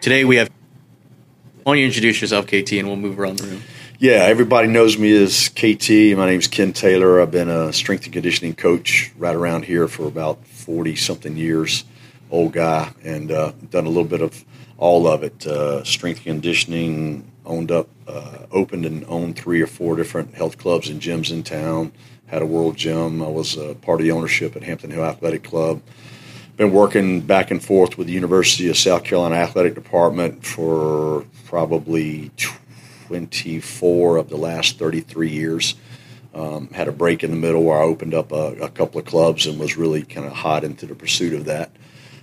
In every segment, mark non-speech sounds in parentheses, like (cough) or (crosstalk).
Today we have. Why don't you introduce yourself, KT, and we'll move around the room. Yeah, everybody knows me as KT. My name's Ken Taylor. I've been a strength and conditioning coach right around here for about 40 something years. Old guy, and uh, done a little bit of all of it. Uh, strength conditioning, owned up, uh, opened and owned three or four different health clubs and gyms in town. Had a world gym. I was a part of the ownership at Hampton Hill Athletic Club. Been working back and forth with the University of South Carolina Athletic Department for probably 24 of the last 33 years. Um, had a break in the middle where I opened up a, a couple of clubs and was really kind of hot into the pursuit of that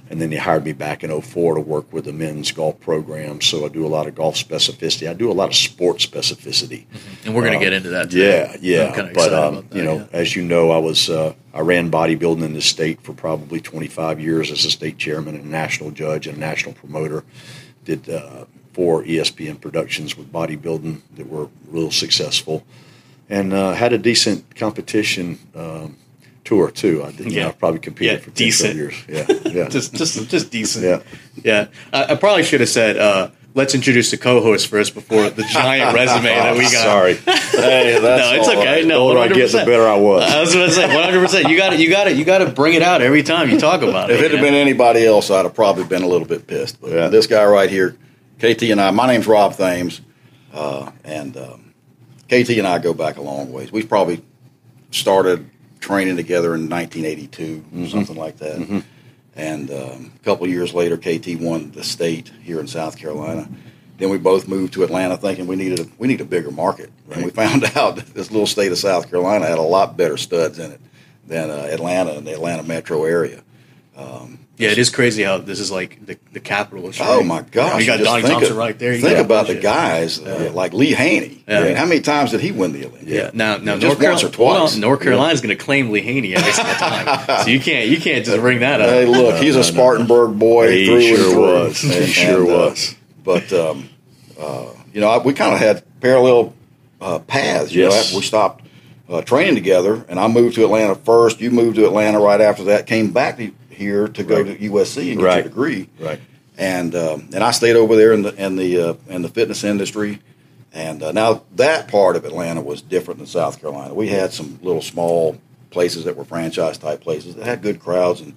and then they hired me back in 04 to work with the men's golf program. So I do a lot of golf specificity. I do a lot of sport specificity. Mm-hmm. And we're going to um, get into that. Today. Yeah, yeah. But um, that, you know, yeah. as you know, I was uh, I ran bodybuilding in the state for probably 25 years as a state chairman and national judge and national promoter. Did uh, four ESPN productions with bodybuilding that were real successful, and uh, had a decent competition. Um, tour too. I think yeah. I probably competed yeah, for 10, decent. years. Yeah, (laughs) yeah, just just just decent. Yeah, yeah. I, I probably should have said. Uh, let's introduce the co-host first before the giant resume that we got. Sorry, (laughs) hey, no, it's okay. No, the older I get, the better I was. I was going to say, (laughs) one hundred percent. You got it. You got it. You got to bring it out every time you talk about it. If it had been anybody else, I'd have probably been a little bit pissed. But yeah. this guy right here, KT and I. My name's Rob Thames, uh, and um, KT and I go back a long ways. We've probably started training together in 1982, mm-hmm. something like that. Mm-hmm. And um, a couple years later, KT won the state here in South Carolina. Then we both moved to Atlanta, thinking we needed a, we need a bigger market. Right. And we found (laughs) out that this little state of South Carolina had a lot better studs in it than uh, Atlanta and the Atlanta metro area. Um, yeah, it is crazy how this is like the, the capital of. Oh my gosh! You got Donnie Thompson of, right there. You think about the guys uh, like Lee Haney. Yeah. How many times did he win the Olympics? Yeah. Now, now North, Carolina, or twice. Well, North Carolina's yeah. going to claim Lee Haney every single time, (laughs) so you can't you can't just bring that up. Hey, look, he's a Spartanburg boy he through sure through. Was. He and, sure and, uh, was. But um, uh, you know, I, we kind of had parallel uh, paths. You yes. know, we stopped uh, training together, and I moved to Atlanta first. You moved to Atlanta right after that. Came back to here to go right. to USC and get right. your degree. Right. And um, and I stayed over there in the in the uh, in the fitness industry. And uh, now that part of Atlanta was different than South Carolina. We had some little small places that were franchise type places that had good crowds and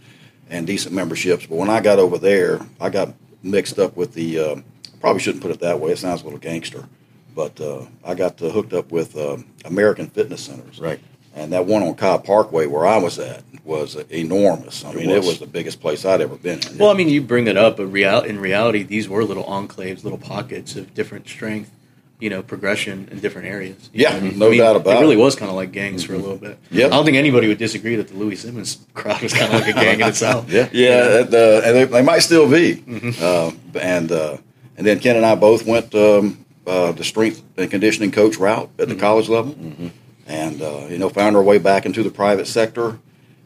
and decent memberships. But when I got over there, I got mixed up with the. Uh, probably shouldn't put it that way. It sounds a little gangster, but uh, I got hooked up with uh, American Fitness Centers. Right. And that one on Cobb Parkway where I was at was enormous. I it mean, was. it was the biggest place I'd ever been in. Well, I mean, you bring it up, but real, in reality, these were little enclaves, little pockets of different strength, you know, progression in different areas. yeah, I mean? no I mean, doubt about it. It really was kind of like gangs mm-hmm. for a little bit. Yeah, I don't think anybody would disagree that the Louie Simmons crowd was kind of like a gang in (laughs) itself. yeah, yeah, and, uh, and they, they, might still be. Mm-hmm. Uh, and uh, and then Ken and I both went um, uh, the strength and conditioning coach route at the mm-hmm. college level. And uh, you know found our way back into the private sector.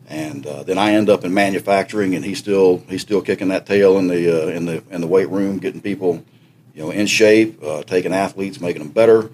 And uh, then I end up in manufacturing, and he's still he's still kicking that tail in the uh, in the in the weight room, getting people you know in shape, uh, taking athletes, making them better.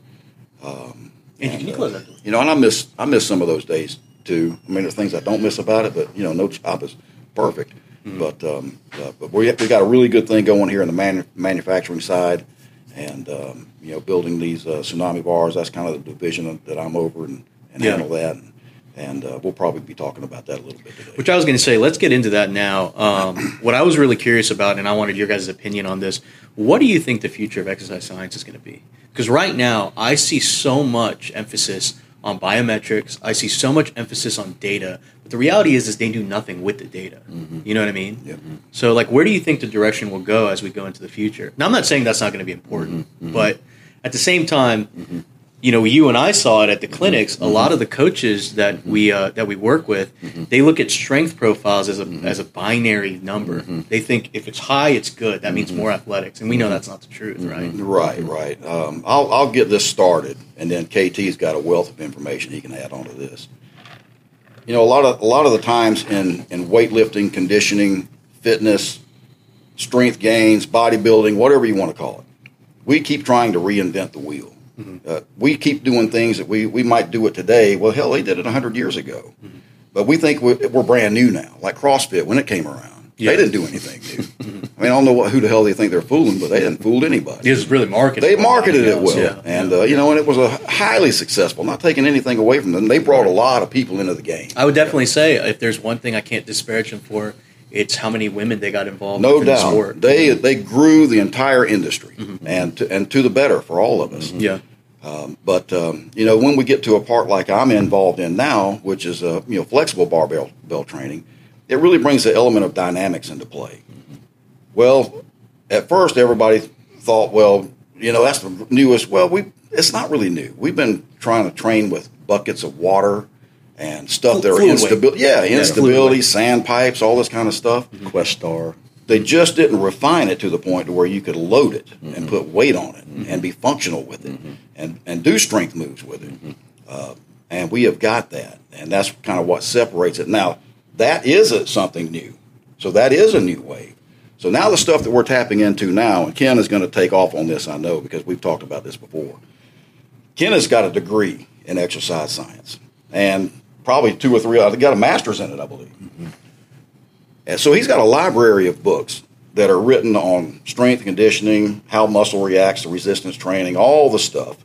Um, and, you, uh, you know, and I miss I miss some of those days too. I mean, there's things I don't miss about it, but you know, no job is perfect. Mm-hmm. But um, uh, but we we got a really good thing going here in the manu- manufacturing side and um, you know building these uh, tsunami bars. That's kind of the division that I'm over and, and yeah. handle that. And, and uh, we'll probably be talking about that a little bit today. Which I was going to say, let's get into that now. Um, what I was really curious about, and I wanted your guys' opinion on this. What do you think the future of exercise science is going to be? Because right now, I see so much emphasis on biometrics. I see so much emphasis on data, but the reality is, is they do nothing with the data. Mm-hmm. You know what I mean? Yeah. So, like, where do you think the direction will go as we go into the future? Now, I'm not saying that's not going to be important, mm-hmm. mm-hmm. but at the same time, mm-hmm. You know, you and I saw it at the mm-hmm. clinics. A lot of the coaches that mm-hmm. we uh, that we work with, mm-hmm. they look at strength profiles as a as a binary number. They think if it's high, it's good. That means more athletics, and we know that's not the truth, right? Right, right. Um, I'll I'll get this started, and then KT's got a wealth of information he can add onto this. You know, a lot of a lot of the times in in weightlifting, conditioning, fitness, strength gains, bodybuilding, whatever you want to call it, we keep trying to reinvent the wheel. Mm-hmm. Uh, we keep doing things that we, we might do it today. Well, hell, they did it 100 years ago. Mm-hmm. But we think we're, we're, brand new now, like CrossFit when it came around. Yeah. They didn't do anything new. (laughs) I mean, I don't know what, who the hell they think they're fooling, but they didn't fool anybody. It was really marketed. They marketed it well, yeah. and uh, you know, and it was a highly successful. Not taking anything away from them, they brought a lot of people into the game. I would definitely say if there's one thing I can't disparage them for, it's how many women they got involved. No in the doubt, sport. they they grew the entire industry, Mm-hmm. and to, and to the better for all of us. yeah, But um, you know, when we get to a part like I'm involved in now, which is uh, you know flexible barbell bell training, it really brings the element of dynamics into play. Well, at first everybody thought, well, you know, that's the newest. Well, we it's not really new. We've been trying to train with buckets of water and stuff that are instability. Yeah, instability, weight. sand pipes, all this kind of stuff Questar. They just didn't refine it to the point to where you could load it and mm-hmm. put weight on it mm-hmm. and be functional with it mm-hmm. and, and do strength moves with it. Uh, and we have got that. And that's kind of what separates it. Now, that is a, something new. So that is a new wave. So now the stuff that we're tapping into now, and Ken is going to take off on this, I know, because we've talked about this before. Ken has got a degree in exercise science and probably two or three, I got a master's in it, I believe. And so he's got a library of books that are written on strength conditioning, how muscle reacts to resistance training, all the stuff.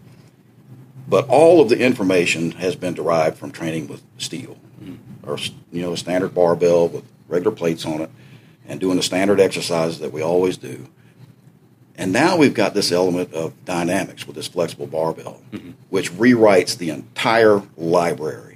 But all of the information has been derived from training with steel, mm-hmm. or you know, a standard barbell with regular plates on it, and doing the standard exercises that we always do. And now we've got this element of dynamics with this flexible barbell, mm-hmm. which rewrites the entire library.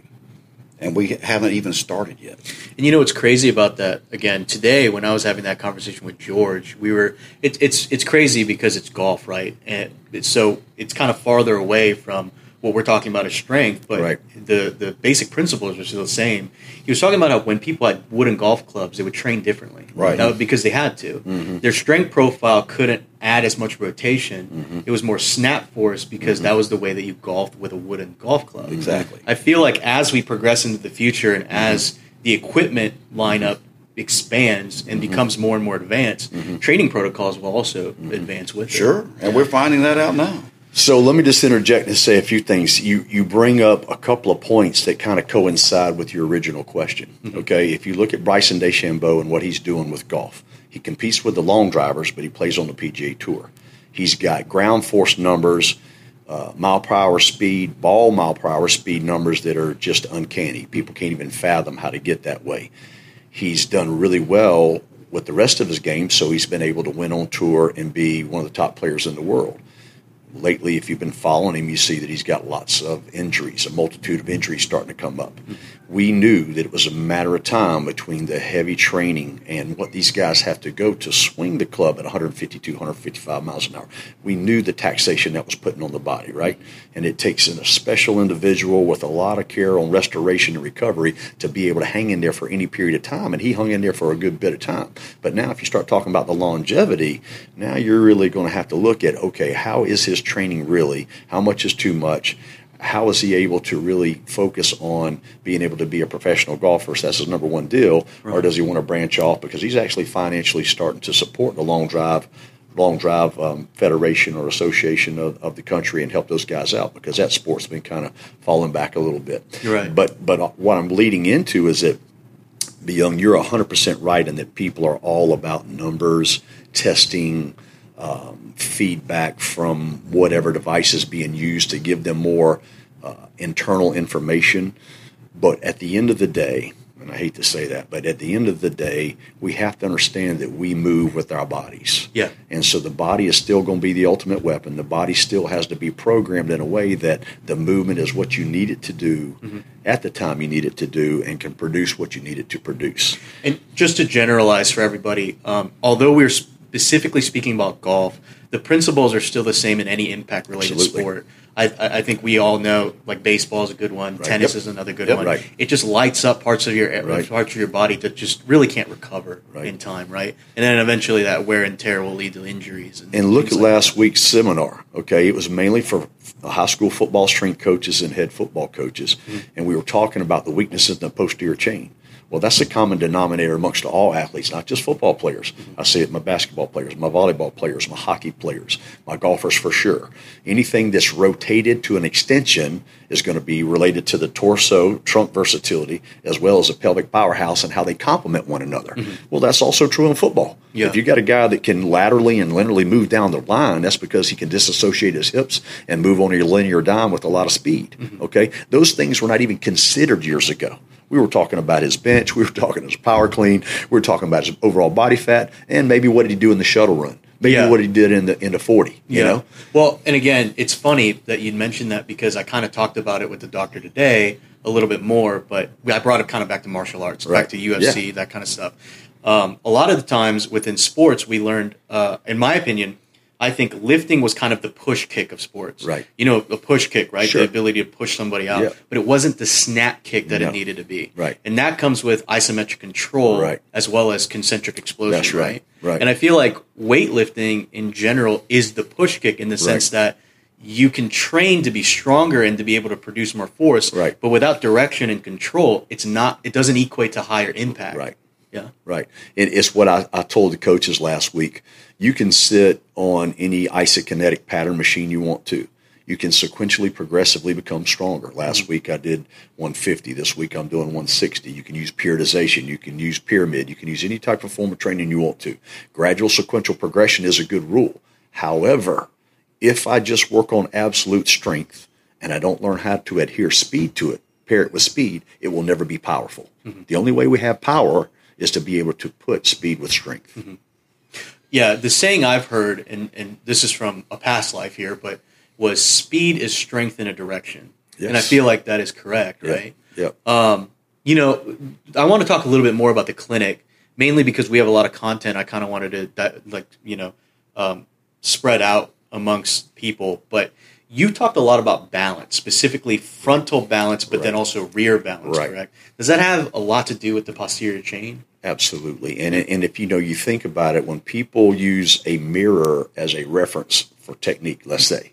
And we haven't even started yet. And you know what's crazy about that? Again, today when I was having that conversation with George, we were it, it's it's crazy because it's golf, right? And so it's kind of farther away from what we're talking about is strength, but Right. the the basic principles are still the same. He was talking about how when people had wooden golf clubs, they would train differently, Right. That was because they had to. Mm-hmm. Their strength profile couldn't add as much rotation. Mm-hmm. It was more snap force because mm-hmm. that was the way that you golfed with a wooden golf club. Exactly. I feel like as we progress into the future and as the equipment lineup expands and becomes more and more advanced, training protocols will also advance with it. Sure. And we're finding that out now. So let me just interject and say a few things. You you bring up a couple of points that kind of coincide with your original question. Okay, if you look at Bryson DeChambeau and what he's doing with golf, he competes with the long drivers, but he plays on the PGA Tour. He's got ground force numbers, uh, mile per hour speed, ball mile per hour speed numbers that are just uncanny. People can't even fathom how to get that way. He's done really well with the rest of his game, so he's been able to win on tour and be one of the top players in the world lately, if you've been following him, you see that he's got lots of injuries, a multitude of injuries starting to come up. We knew that it was a matter of time between the heavy training and what these guys have to go to swing the club at 152, 155 miles an hour. We knew the taxation that was putting on the body, right? And it takes in a special individual with a lot of care on restoration and recovery to be able to hang in there for any period of time. And he hung in there for a good bit of time. But now, if you start talking about the longevity, now you're really going to have to look at okay, how is his training really? How much is too much? How is he able to really focus on being able to be a professional golfer? So that's his number one deal, or does he want to branch off because he's actually financially starting to support the long drive, long drive um, federation or association of, of the country and help those guys out because that sport's been kind of falling back a little bit. Right. But but what I'm leading into is that Young, you're 100% right in that people are all about numbers, testing, um, feedback from whatever device is being used to give them more uh, internal information. But at the end of the day, and I hate to say that, but at the end of the day, we have to understand that we move with our bodies. Yeah. And so the body is still going to be the ultimate weapon. The body still has to be programmed in a way that the movement is what you need it to do at the time you need it to do and can produce what you need it to produce. And just to generalize for everybody, um, although we're specifically speaking about golf, the principles are still the same in any impact related Absolutely. sport. I, I think we all know like baseball is a good one, tennis Yep. is another good Yep. one. Right. It just lights up parts of your Right. parts of your body that just really can't recover Right. in time, right? And then eventually that wear and tear will lead to injuries. And, And look at like last week's seminar. Okay, it was mainly for uh, high school football strength coaches and head football coaches, and we were talking about the weaknesses in the posterior chain. Well, that's a common denominator amongst all athletes, not just football players. I see it my basketball players, my volleyball players, my hockey players, my golfers for sure. Anything that's rotated to an extension is going to be related to the torso, trunk versatility, as well as the pelvic powerhouse and how they complement one another. Mm-hmm. Well, that's also true in football. Yeah. If you got a guy that can laterally and linearly move down the line, that's because he can disassociate his hips and move on a linear dime with a lot of speed. Mm-hmm. Okay, those things were not even considered years ago. We were talking about his bench, we were talking his power clean, we were talking about his overall body fat, and maybe what did he do in the shuttle run, maybe Yeah. what he did in the in the forty. You know, Well, and again, it's funny that you'd mentioned that because I kind of talked about it with the doctor today a little bit more, but I brought it kind of back to martial arts, Right. back to UFC, that kind of stuff. Um, a lot of the times within sports, we learned, uh, in my opinion, I think lifting was kind of the push kick of sports. Right. You know, a push kick, right? Sure. The ability to push somebody out. Yeah. But it wasn't the snap kick that No. it needed to be. Right. And that comes with isometric control Right. as well as concentric explosion, That's right. Right. And I feel like weightlifting in general is the push kick in the sense that you can train to be stronger and to be able to produce more force. Right. But without direction and control, it's not. It doesn't equate to higher impact. Right. Yeah. Right. And it's what I, I told the coaches last week. You can sit on any isokinetic pattern machine you want to. You can sequentially, progressively become stronger. Last mm-hmm. week I did 150. This week I'm doing 160. You can use periodization. You can use pyramid. You can use any type of form of training you want to. Gradual sequential progression is a good rule. However, if I just work on absolute strength and I don't learn how to adhere speed to it, pair it with speed, it will never be powerful. Mm-hmm. The only way we have power is to be able to put speed with strength. Mm-hmm. Yeah. The saying I've heard, and and this is from a past life here, but was speed is strength in a direction, and I feel like that is correct, right? Yep. you know, I want to talk a little bit more about the clinic, mainly because we have a lot of content. I kind of wanted to that, like you know um, spread out amongst people, but you talked a lot about balance, specifically frontal balance, but then also rear balance. Right. Correct? Does that have a lot to do with the posterior chain? Absolutely. And and if you know you think about it, when people use a mirror as a reference for technique, let's say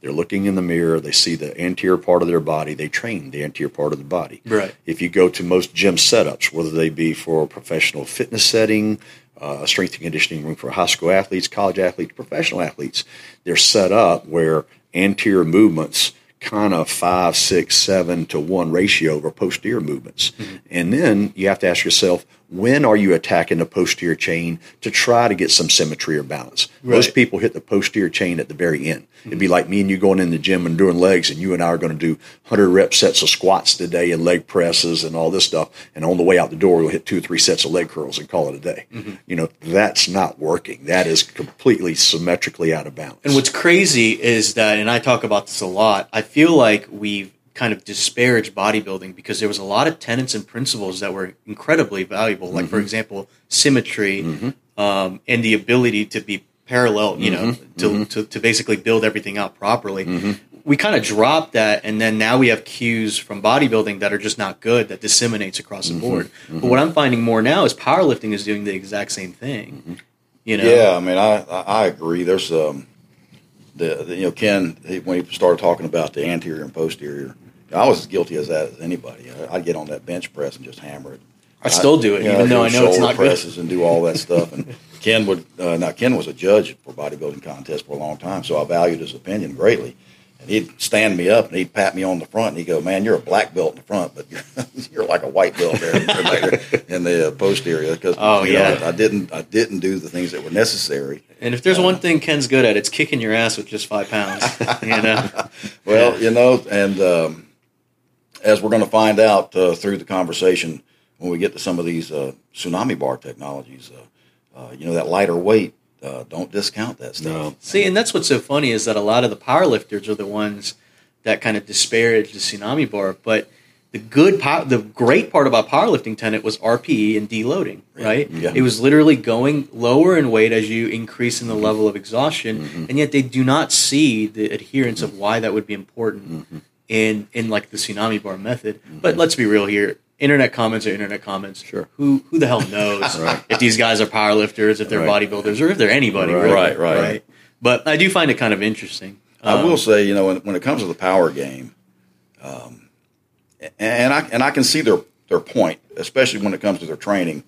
they're looking in the mirror, they see the anterior part of their body, they train the anterior part of the body. Right. If you go to most gym setups, whether they be for a professional fitness setting, uh, a strength and conditioning room for high school athletes, college athletes, professional athletes, they're set up where anterior movements kind of five, six, seven to one ratio over posterior movements. Mm-hmm. And then you have to ask yourself, when are you attacking the posterior chain to try to get some symmetry or balance? Most people hit the posterior chain at the very end. It'd be like me and you going in the gym and doing legs, and you and I are going to do 100 rep sets of squats today and leg presses and all this stuff. And on the way out the door, we'll hit two or three sets of leg curls and call it a day. Mm-hmm. You know, that's not working. That is completely symmetrically out of bounds. And what's crazy is that, and I talk about this a lot. I feel like we've kind of disparage bodybuilding because there was a lot of tenets and principles that were incredibly valuable. Like, for mm-hmm. example, symmetry mm-hmm. um, and the ability to be parallel. You know, mm-hmm. to, to to basically build everything out properly. We kind of dropped that, and then now we have cues from bodybuilding that are just not good that disseminates across the board. But what I'm finding more now is powerlifting is doing the exact same thing. You know, Yeah, I mean, I I agree. There's um, the, the you know Ken he, when he started talking about the anterior and posterior, I was as guilty as that as anybody. I'd get on that bench press and just hammer it. I still do it, even though I know it's not good. presses and do all that stuff. And (laughs) Ken would uh, now Ken was a judge for bodybuilding contests for a long time, so I valued his opinion greatly. And he'd stand me up and he'd pat me on the front and he'd go, "Man, you're a black belt in the front, but you're, (laughs) you're like a white belt there in the (laughs) uh, posterior." Because Oh, know, yeah. I didn't I didn't do the things that were necessary. And if there's one thing Ken's good at, it's kicking your ass with just five pounds. You know, Well, you know, and um, as we're going to find out uh, through the conversation when we get to some of these uh, tsunami bar technologies, uh, uh, you know, that lighter weight, uh, don't discount that stuff. No. see, and that's what's so funny is that a lot of the powerlifters are the ones that kind of disparage the tsunami bar. But the good, pow- the great part about powerlifting tenet was RPE and deloading. Right? Yeah. It was literally going lower in weight as you increase in the level of exhaustion, Mm-hmm. and yet they do not see the adherence of why that would be important Mm-hmm. In in like the tsunami bar method. But let's be real here. Internet comments are internet comments. Sure. Who who the hell knows (laughs) if these guys are powerlifters, if they're Right. bodybuilders, or if they're anybody. Right. really, Right, right. But I do find it kind of interesting. I Um, will say, you know, when, when it comes to the power game, um, and I and I can see their their point, especially when it comes to their training,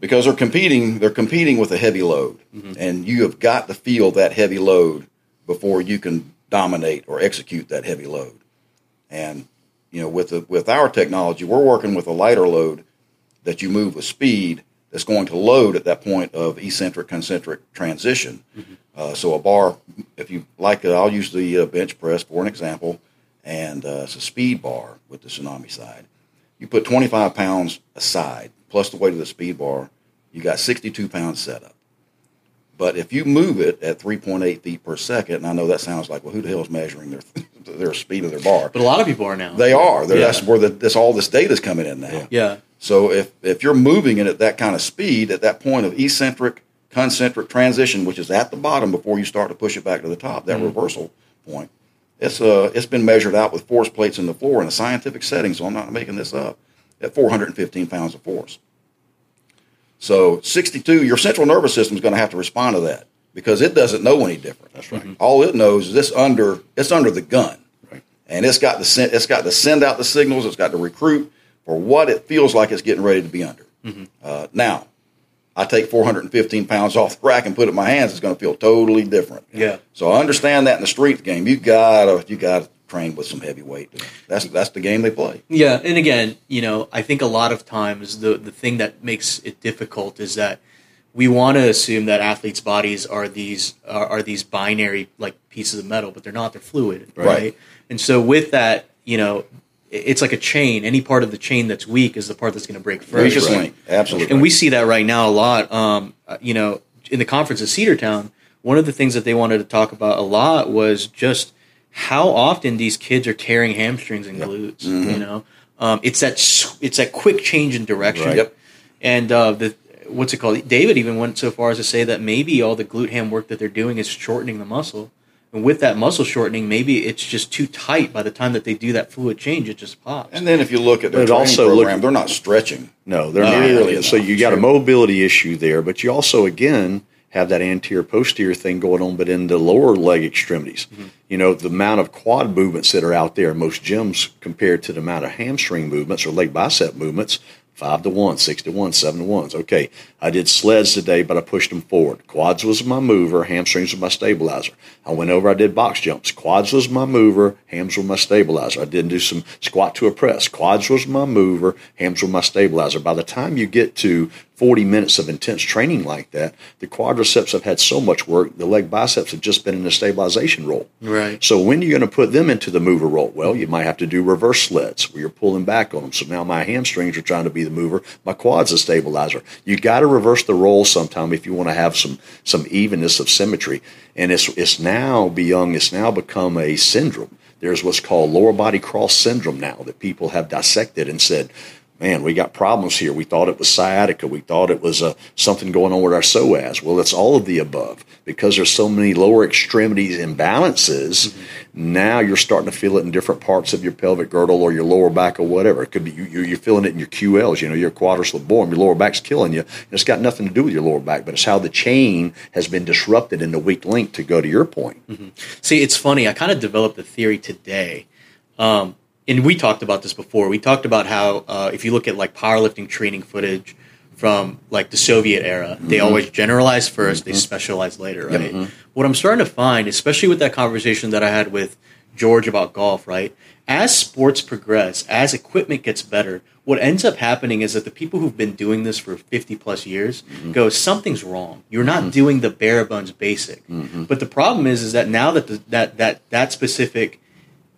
because they're competing. They're competing with a heavy load, and you have got to feel that heavy load before you can dominate or execute that heavy load. And you know, with the, with our technology, we're working with a lighter load that you move with speed that's going to load at that point of eccentric concentric transition. Uh, so a bar, if you like it, I'll use the uh, bench press for an example, and uh, it's a speed bar with the tsunami side. You put 25 pounds aside plus the weight of the speed bar, you got 62 pounds set up. But if you move it at 3.8 feet per second, and I know that sounds like, well, who the hell is measuring their (laughs) their speed of their bar? But a lot of people are now. They are. Yeah. That's where the, this all this data is coming in now. yeah. So if if you're moving it at that kind of speed, at that point of eccentric concentric transition, which is at the bottom before you start to push it back to the top, that reversal point, it's uh it's been measured out with force plates in the floor in a scientific setting. So I'm not making this up. At 415 pounds of force. So 62, your central nervous system is going to have to respond to that because it doesn't know any different. That's right. All it knows is it's under it's under the gun, Right. and it's got to send it's got to send out the signals. It's got to recruit for what it feels like it's getting ready to be under. Uh, now, I take 415 pounds off the rack and put it in my hands. It's going to feel totally different. Yeah. So I understand that in the strength game, you gotta you gotta train with some heavy weight. That's that's the game they play. Yeah, and again, you know, I think a lot of times the the thing that makes it difficult is that we want to assume that athletes' bodies are these are, are these binary like pieces of metal, but they're not. They're fluid, right? Right. And so with that, you know, it's like a chain. Any part of the chain that's weak is the part that's going to break first. Weakest link, absolutely. And we see that right now a lot. Um, uh, you know, in the conference at Cedartown, one of the things that they wanted to talk about a lot was just how often these kids are tearing hamstrings and glutes. You know, um, it's that it's that quick change in direction. Right. Yep. And uh, the what's it called? David even went so far as to say that maybe all the glute ham work that they're doing is shortening the muscle. And with that muscle shortening, maybe it's just too tight. By the time that they do that fluid change, it just pops. and then if you look at their But training also look- they're not stretching. No, they're Oh, not. really So not. you got a mobility issue there, but you also again have that anterior posterior thing going on, but in the lower leg extremities. Mm-hmm. You know, the amount of quad movements that are out there in most gyms compared to the amount of hamstring movements or leg bicep movements. Five to one, six to one, seven to ones. Okay, I did sleds today, but I pushed them forward. Quads was my mover, hamstrings was my stabilizer. I went over, I did box jumps. Quads was my mover, hams were my stabilizer. I did do some squat to a press. Quads was my mover, hams were my stabilizer. By the time you get to 40 minutes of intense training like that, the quadriceps have had so much work, the leg biceps have just been in a stabilization role. Right. So when are you're going to put them into the mover role, well, you might have to do reverse sleds where you're pulling back on them. So now my hamstrings are trying to be the mover, my quads a stabilizer. You got to reverse the role sometime if you want to have some some evenness of symmetry. And it's it's now beyond it's now become a syndrome. There's what's called lower body cross syndrome now that people have dissected and said, man, we got problems here. We thought it was sciatica. We thought it was uh, something going on with our psoas. Well, it's all of the above because there's so many lower extremities imbalances. Now you're starting to feel it in different parts of your pelvic girdle or your lower back or whatever. It could be you, you're feeling it in your QLs. You know, your quadratus lumborum, your lower back's killing you. And it's got nothing to do with your lower back, but it's how the chain has been disrupted in the weak link. To go to your point, See, it's funny. I kind of developed a theory today, um, and we talked about this before. We talked about how uh, if you look at like powerlifting training footage from like the Soviet era, they mm-hmm. always generalize 1st they mm-hmm. specialize later, right? Mm-hmm. What I'm starting to find, especially with that conversation that I had with George about golf, right? As sports progress, as equipment gets better, what ends up happening is that the people who've been doing this for 50 plus years go, something's wrong. You're not doing the bare bones basic. But the problem is, is that now that the, that that that specific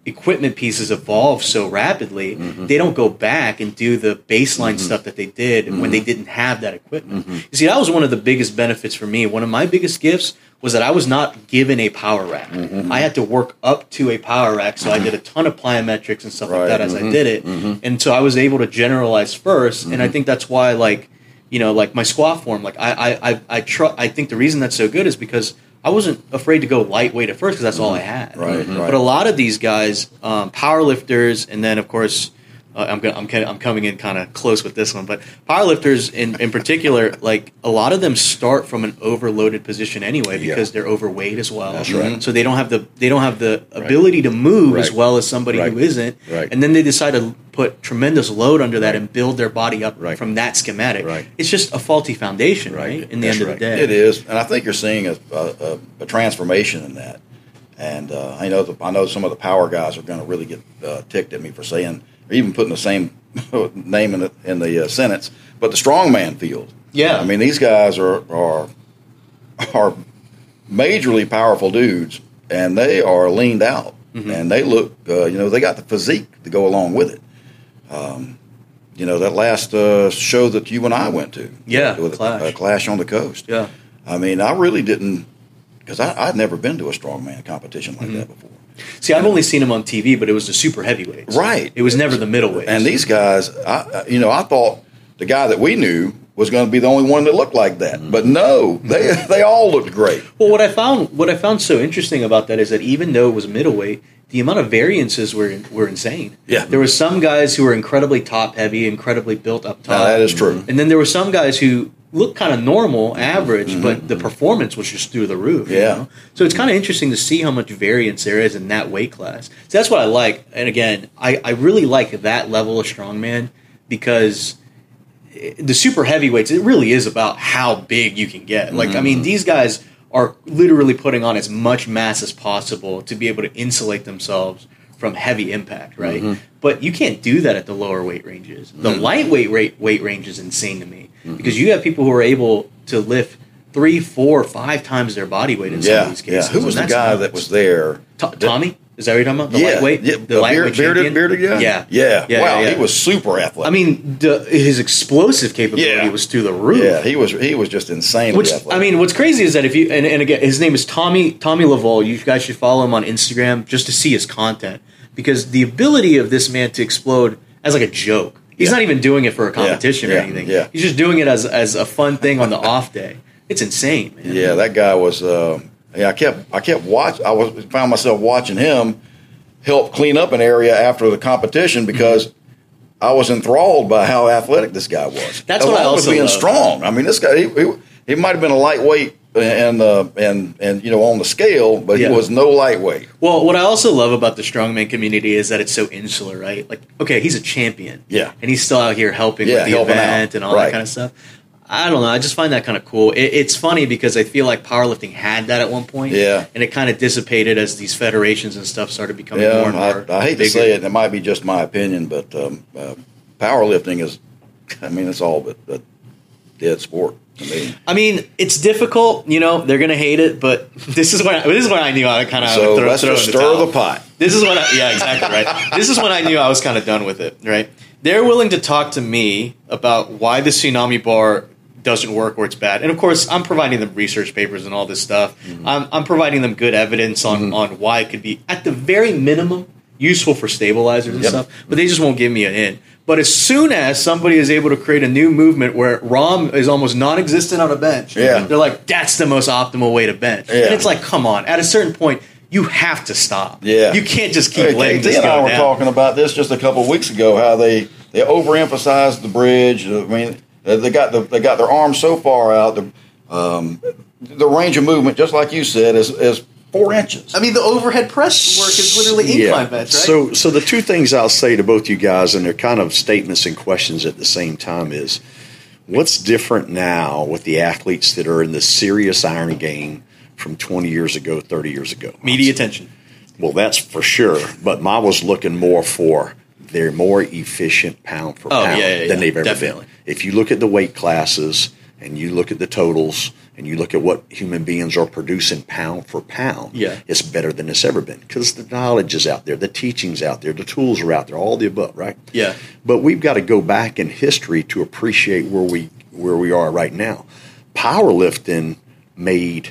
equipment pieces evolve so rapidly, mm-hmm. they don't go back and do the baseline mm-hmm. stuff that they did when they mm-hmm. didn't have that equipment. You see, that was one of the biggest benefits for me. One of my biggest gifts was that I was not given a power rack. I had to work up to a power rack, so I did a ton of plyometrics and stuff like that as I did it, and so I was able to generalize 1st and I think that's why like you know like my squat form like I I I I, tr- I think the reason that's so good is because I wasn't afraid to go lightweight at first because that's all I had. Right, Mhm. right. But a lot of these guys, um, power lifters, and then of course uh, I'm gonna, I'm kind of, I'm coming in kind of close with this one, but powerlifters in in particular, like a lot of them start from an overloaded position anyway Yeah. because they're overweight as well. That's right. So they don't have the they don't have the ability to move as well as somebody Right. who isn't. Right. And then they decide to put tremendous load under that and build their body up Right. from that schematic. Right. It's just a faulty foundation, right? Right. In the That's end right. of the day, It is, and I think you're seeing a, a, a, a transformation in that. And uh, I know the, I know some of the power guys are going to really get uh, ticked at me for saying or even putting the same (laughs) name in the in the uh, sentence. But the strongman field, Yeah. I mean these guys are are are majorly powerful dudes, and they are leaned out, Mm-hmm. and they look, uh, you know, they got the physique to go along with it. Um, you know that last uh, show that you and I went to, Yeah, with Clash. A, Clash on the Coast. Yeah. I mean, I really didn't because I'd never been to a strongman competition like Mm-hmm. that before. See, I've only seen him on TV, but it was the super heavyweights. Right. It was never the middleweights. And these guys, I, I- you know, I thought the guy that we knew was going to be the only one that looked like that, Mm-hmm. but no, they they all looked great. Well, what I found what I found so interesting about that is that even though it was middleweight, the amount of variances were were insane. Yeah. there were some guys who were incredibly top heavy, incredibly built up top. Now, that is true. And then there were some guys who looked kind of normal, mm-hmm. average, but mm-hmm. the performance was just through the roof. you Mm-hmm. Yeah. know? So it's kind of interesting to see how much variance there is in that weight class. So that's what I like. And again, I, I really like that level of strongman because eh, the super heavyweights, it really is about how big you can get. Like, I mean, mm-hmm. these guys are literally putting on as much mass as possible to be able to insulate themselves from heavy impact, right? But you can't do that at the lower weight ranges. The mm-hmm. lightweight rate, weight range is insane to me mm-hmm. because you have people who are able to lift three, four, five times their body weight in some Yeah, of these yeah. cases. Who was the guy that was there? To- Tommy? Is that what you're talking about? The yeah, lightweight, yeah, the lightweight bearded, champion? bearded guy. Yeah, yeah, yeah. Wow, yeah, he was super athletic. I mean, the, his explosive capability Yeah. was through the roof. yeah, he was he was just insanely Which athletic. I mean, what's crazy is that if you and, and again, his name is Tommy Tommy Laval. You guys should follow him on Instagram just to see his content because the ability of this man to explode as like a joke. He's Yeah. not even doing it for a competition or yeah, anything. yeah. He's just doing it as as a fun thing on the off day. It's insane, man. Yeah, that guy was. Uh, yeah, I kept I kept watch. I was found myself watching him help clean up an area after the competition because I was enthralled by how athletic this guy was. That's what I also being love. strong. I mean, this guy he, he, he might have been a lightweight and uh, and and you know on the scale, but Yeah. he was no lightweight. Well, what I also love about the strongman community is that it's so insular, right? Like, okay, he's a champion, Yeah. and he's still out here helping Yeah, with the event out. and all Right. that kind of stuff. I don't know. I just find that kind of cool. It, it's funny because I feel like powerlifting had that at one point, Yeah. and it kind of dissipated as these federations and stuff started becoming more Yeah, and more. I, I hate bigger. to say it. It might be just my opinion, but um, uh, powerlifting is. I mean, it's all but a dead sport I mean, it's difficult. You know, they're gonna hate it, but this is when I, this is when I knew I kind of So throw, let's throw just stir towel. the pot. This is when I, yeah, exactly right. This is when I knew I was kind of done with it. Right? They're willing to talk to me about why the tsunami bar doesn't work or it's bad, and of course, I'm providing them research papers and all this stuff. Mm-hmm. I'm, I'm providing them good evidence on on why it could be at the very minimum useful for stabilizers and Yep. stuff, but they just won't give me an in. But as soon as somebody is able to create a new movement where ROM is almost non-existent on a bench, Yeah. they're like, "That's the most optimal way to bench." Yeah. And it's like, come on, at a certain point. You have to stop. Yeah. you can't just keep Hey, letting this and go I were down. talking about this just a couple of weeks ago. How they they overemphasized the bridge. I mean, they got the they got their arms so far out. The um, the range of movement, just like you said, is is four inches. I mean, the overhead press work is literally incline bench, right? So, so the two things I'll say to both you guys, and they're kind of statements and questions at the same time, is what's different now with the athletes that are in the serious iron game from 20 years ago, 30 years ago? media attention. Well, that's for sure. But Ma was looking more for they're more efficient pound for Oh, pound yeah, yeah, than yeah, they've ever definitely. been. If you look at the weight classes and you look at the totals and you look at what human beings are producing pound for pound, Yeah. it's better than it's ever been because the knowledge is out there, the teaching's out there, the tools are out there, all the above, right? Yeah. But we've got to go back in history to appreciate where we where we are right now. Powerlifting made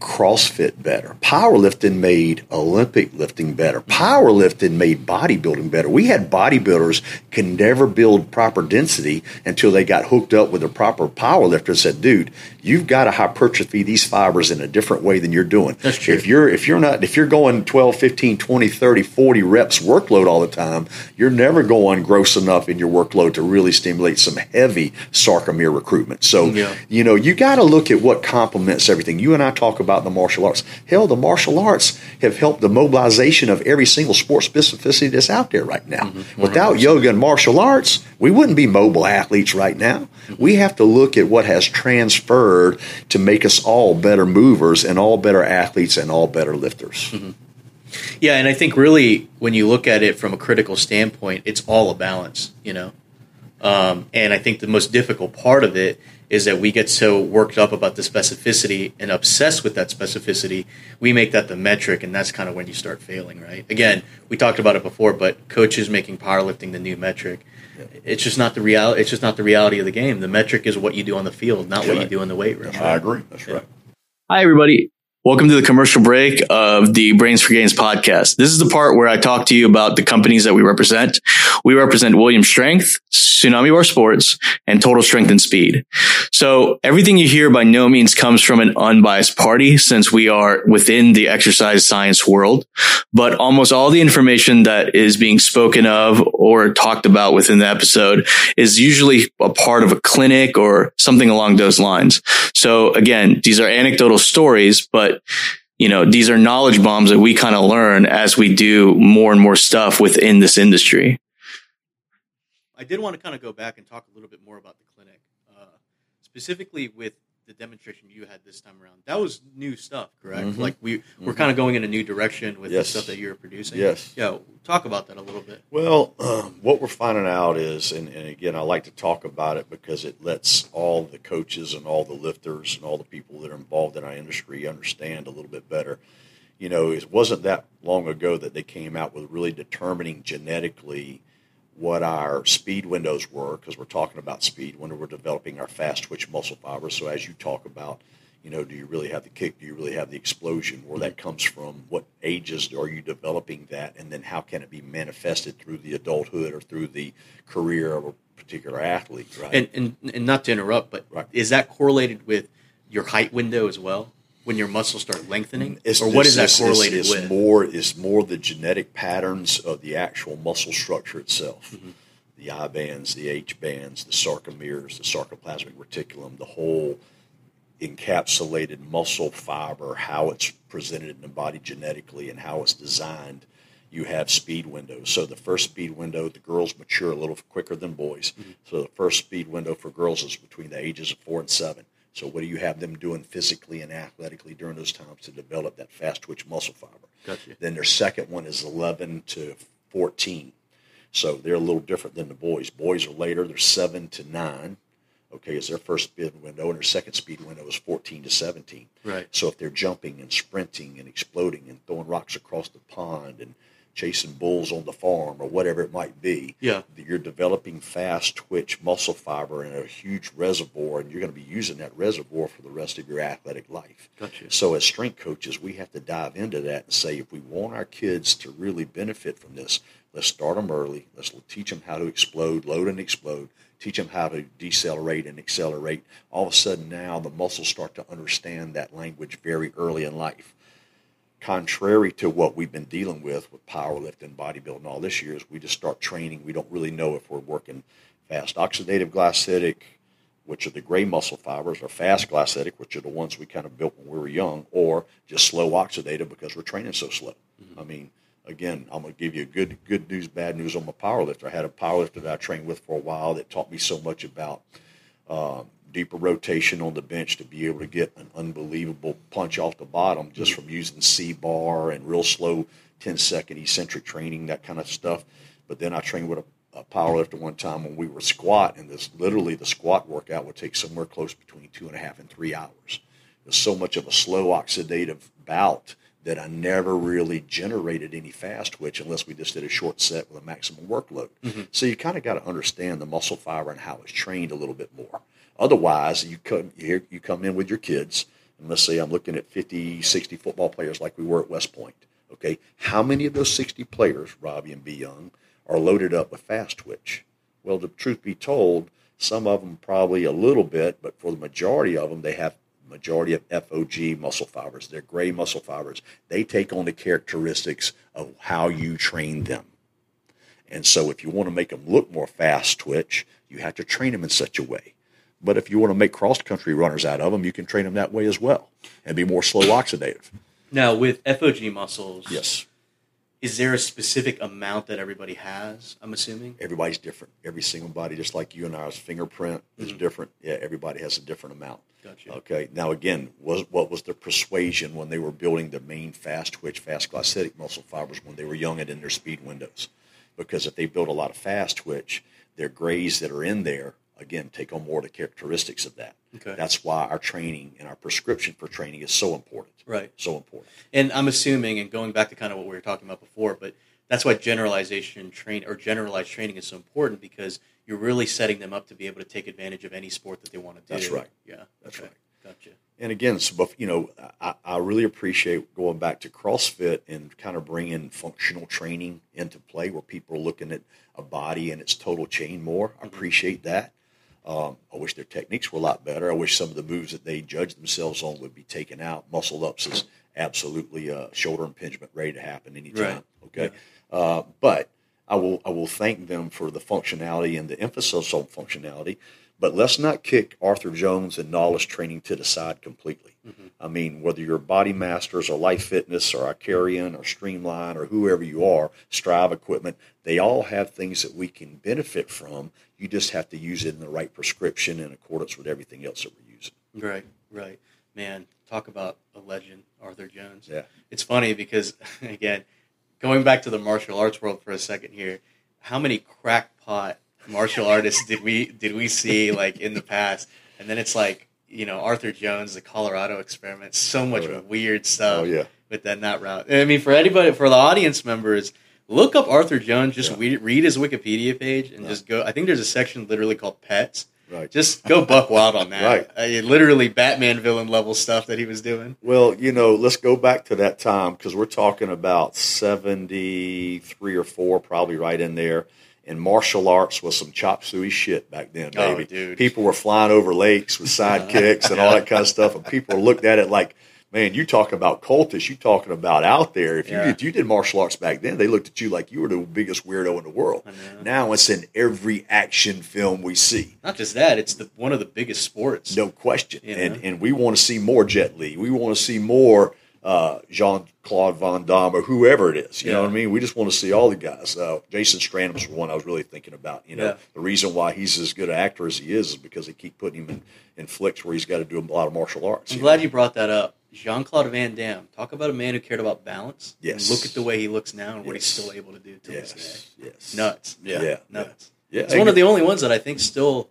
CrossFit better. Powerlifting made Olympic lifting better. Powerlifting made bodybuilding better. We had bodybuilders can never build proper density until they got hooked up with a proper powerlifter and said, dude, you've got to hypertrophy these fibers in a different way than you're doing. That's true. If you're if you're not if you're going 12, 15, 20, 30, 40 reps workload all the time, you're never going gross enough in your workload to really stimulate some heavy sarcomere recruitment. So, Yeah. you know, you got to look at what complements everything. You and I talk about the martial arts. Hell, the martial arts have helped the mobilization of every single sport specificity that's out there right now. Mm-hmm. Without yoga and martial arts, we wouldn't be mobile athletes right now. Mm-hmm. We have to look at what has transferred to make us all better movers and all better athletes and all better lifters. Mm-hmm. Yeah, and I think really when you look at it from a critical standpoint, it's all a balance, you know. Um, and I think the most difficult part of it is that we get so worked up about the specificity and obsessed with that specificity, we make that the metric, and that's kind of when you start failing, right? Again, we talked about it before, but coaches making powerlifting the new metric. It's just not the real. It's just not the reality of the game. The metric is what you do on the field, not what you do in the weight room. I agree. That's right. Hi, everybody. Welcome to the commercial break of the Brains for Gains podcast. This is the part where I talk to you about the companies that we represent. We represent William Strength, Tsunami Bar Sports, and Total Strength and Speed. So everything you hear by no means comes from an unbiased party since we are within the exercise science world. But almost all the information that is being spoken of or talked about within the episode is usually a part of a clinic or something along those lines. So again, these are anecdotal stories, but you know, these are knowledge bombs that we kind of learn as we do more and more stuff within this industry. I did want to kind of go back and talk a little bit more about the clinic, uh, specifically with the demonstration you had this time around. That was new stuff, correct? Mhm. Like we we're kind of going in a new direction with Yes. the stuff that you're producing. Yes. Yeah, talk about that a little bit. Well, um, what we're finding out is, and, and again, I like to talk about it because it lets all the coaches and all the lifters and all the people that are involved in our industry understand a little bit better. You know, it wasn't that long ago that they came out with really determining genetically what our speed windows were because we're talking about speed when we're developing our fast twitch muscle fibers. So as you talk about, you know, do you really have the kick? Do you really have the explosion? Where that comes from? What ages are you developing that? And then how can it be manifested through the adulthood or through the career of a particular athlete? Right. And, and and not to interrupt, but Right. is that correlated with your height window as well? When your muscles start lengthening, It's- or what is that it's- it's- correlated it's with? More is more the genetic patterns of the actual muscle structure itself. Mm-hmm. The I bands, the H bands, the sarcomeres, the sarcoplasmic reticulum, the whole encapsulated muscle fiber, how it's presented in the body genetically and how it's designed. You have speed windows. So the first speed window, the girls mature a little quicker than boys. Mm-hmm. So the first speed window for girls is between the ages of four and seven. So what do you have them doing physically and athletically during those times to develop that fast twitch muscle fiber? Gotcha. Then their second one is 11 to 14. So they're a little different than the boys. Boys are later, they're 7 to 9. Okay, is their first speed window, and their second speed window is 14 to 17. Right. So if they're jumping and sprinting and exploding and throwing rocks across the pond and chasing bulls on the farm or whatever it might be, Yeah. you're developing fast twitch muscle fiber in a huge reservoir, and you're going to be using that reservoir for the rest of your athletic life. Gotcha. So, as strength coaches, we have to dive into that and say, if we want our kids to really benefit from this, let's start them early. Let's teach them how to explode, load and explode. Teach them how to decelerate and accelerate. All of a sudden, now the muscles start to understand that language very early in life. Contrary to what we've been dealing with with powerlifting, bodybuilding, all this year, is we just start training. We don't really know if we're working fast oxidative glycolytic, which are the gray muscle fibers, or fast glycolytic, which are the ones we kind of built when we were young, or just slow oxidative because we're training so slow. I mean, again, I'm going to give you good good news, bad news on my powerlifter. I had a powerlifter that I trained with for a while that taught me so much about um, deeper rotation on the bench to be able to get an unbelievable punch off the bottom just from using C bar and real slow 10 second eccentric training, that kind of stuff. But then I trained with a, a powerlifter one time when we were squat, and this literally the squat workout would take somewhere close between two and a half and three hours. It was so much of a slow oxidative bout that I never really generated any fast twitch unless we just did a short set with a maximum workload. Mm-hmm. So you kind of got to understand the muscle fiber and how it's trained a little bit more. Otherwise, you come you, you come in with your kids and let's say I'm looking at 50, 60 football players like we were at West Point. Okay, how many of those 60 players, Robbie and B Young, are loaded up with fast twitch? Well, the truth be told, some of them probably a little bit, but for the majority of them, they have majority of FOG muscle fibers. They're gray muscle fibers. They take on the characteristics of how you train them. And so, if you want to make them look more fast twitch, you have to train them in such a way. But if you want to make cross country runners out of them, you can train them that way as well and be more slow oxidative. Now, with FOG muscles, Yes, is there a specific amount that everybody has? I'm assuming. everybody's different. Every single body, just like you and ours, fingerprint is mm-hmm. different. Yeah, everybody has a different amount. Gotcha. Okay. Now, again, was what was the persuasion when they were building the main fast twitch, fast glycolytic muscle fibers when they were young and in their speed windows? Because if they build a lot of fast twitch, their grays that are in there again take on more of the characteristics of that. Okay. That's why our training and our prescription for training is so important. Right. So important. And I'm assuming, and going back to kind of what we were talking about before, but that's why generalization train or generalized training is so important because you're really setting them up to be able to take advantage of any sport that they want to do. That's right. Yeah. That's okay. right. Gotcha. And again, so, you know, I, I really appreciate going back to CrossFit and kind of bringing functional training into play where people are looking at a body and its total chain more. I mm-hmm. appreciate that. Um, I wish their techniques were a lot better. I wish some of the moves that they judge themselves on would be taken out. Muscle ups is absolutely uh, shoulder impingement ready to happen anytime. Right. Okay, uh, but I will I will thank them for the functionality and the emphasis on functionality. But let's not kick Arthur Jones and Nautilus training to the side completely. Mm-hmm. I mean, whether you're Body Masters or Life Fitness or Icarian or Streamline or whoever you are, Strive Equipment, they all have things that we can benefit from. You just have to use it in the right prescription in accordance with everything else that we're using. Right. Right. Man, talk about a legend, Arthur Jones. Yeah. It's funny because (laughs) again, going back to the martial arts world for a second here, how many crackpot martial artists did we did we see like in the past? And then it's like you know Arthur Jones, the Colorado experiment, so much Oh, yeah. weird stuff Oh, yeah. with that that route. I mean, for anybody, for the audience members, look up Arthur Jones. Just Yeah. read, read his Wikipedia page and just go. I think there's a section literally called pets. Right. Just go buck wild on that. Right. Uh, literally Batman villain level stuff that he was doing. Well, you know, let's go back to that time because we're talking about 73 or 4, probably right in there. And martial arts was some chop suey shit back then, Oh, baby. dude. People were flying over lakes with sidekicks and all that kind of stuff. And people looked at it like, man, you talking about cultish, you talking about out there. If Yeah. you did you did martial arts back then, they looked at you like you were the biggest weirdo in the world. Now it's in every action film we see. Not just that, it's the one of the biggest sports. No question. You And and we want to see more Jet Li. We want to see more uh, Jean Claude Van Damme or whoever it is. You know what I mean? We just want to see all the guys. Uh, Jason Stratham was one I was really thinking about. You know, Yeah. the reason why he's as good an actor as he is is because they keep putting him in, in flicks where he's got to do a lot of martial arts. I'm you glad know? you brought that up. Jean Claude Van Damme. Talk about a man who cared about balance. Yes. look at the way he looks now and what he's still able to do to this Yes. day. Yes. Nuts. Yeah. Yeah. Nuts. Yeah. It's one of the only ones that I think still,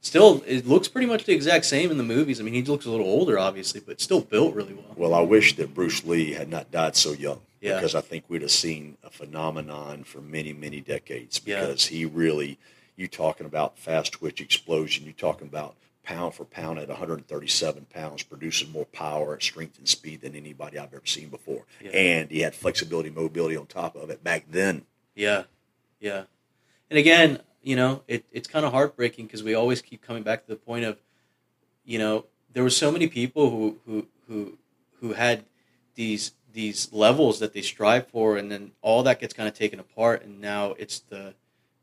still it looks pretty much the exact same in the movies. I mean, he looks a little older, obviously, but still built really well. Well, I wish that Bruce Lee had not died so young Yeah. because I think we'd have seen a phenomenon for many, many decades Yeah. because he really, you talking about fast twitch explosion, you talking about pound for pound at 137 pounds, producing more power, strength, and speed than anybody I've ever seen before. Yeah. And he had flexibility, mobility on top of it back then. Yeah, yeah. And again, you know, it, it's kind of heartbreaking because we always keep coming back to the point of, you know, there were so many people who who who who had these these levels that they strive for, and then all that gets kind of taken apart, and now it's the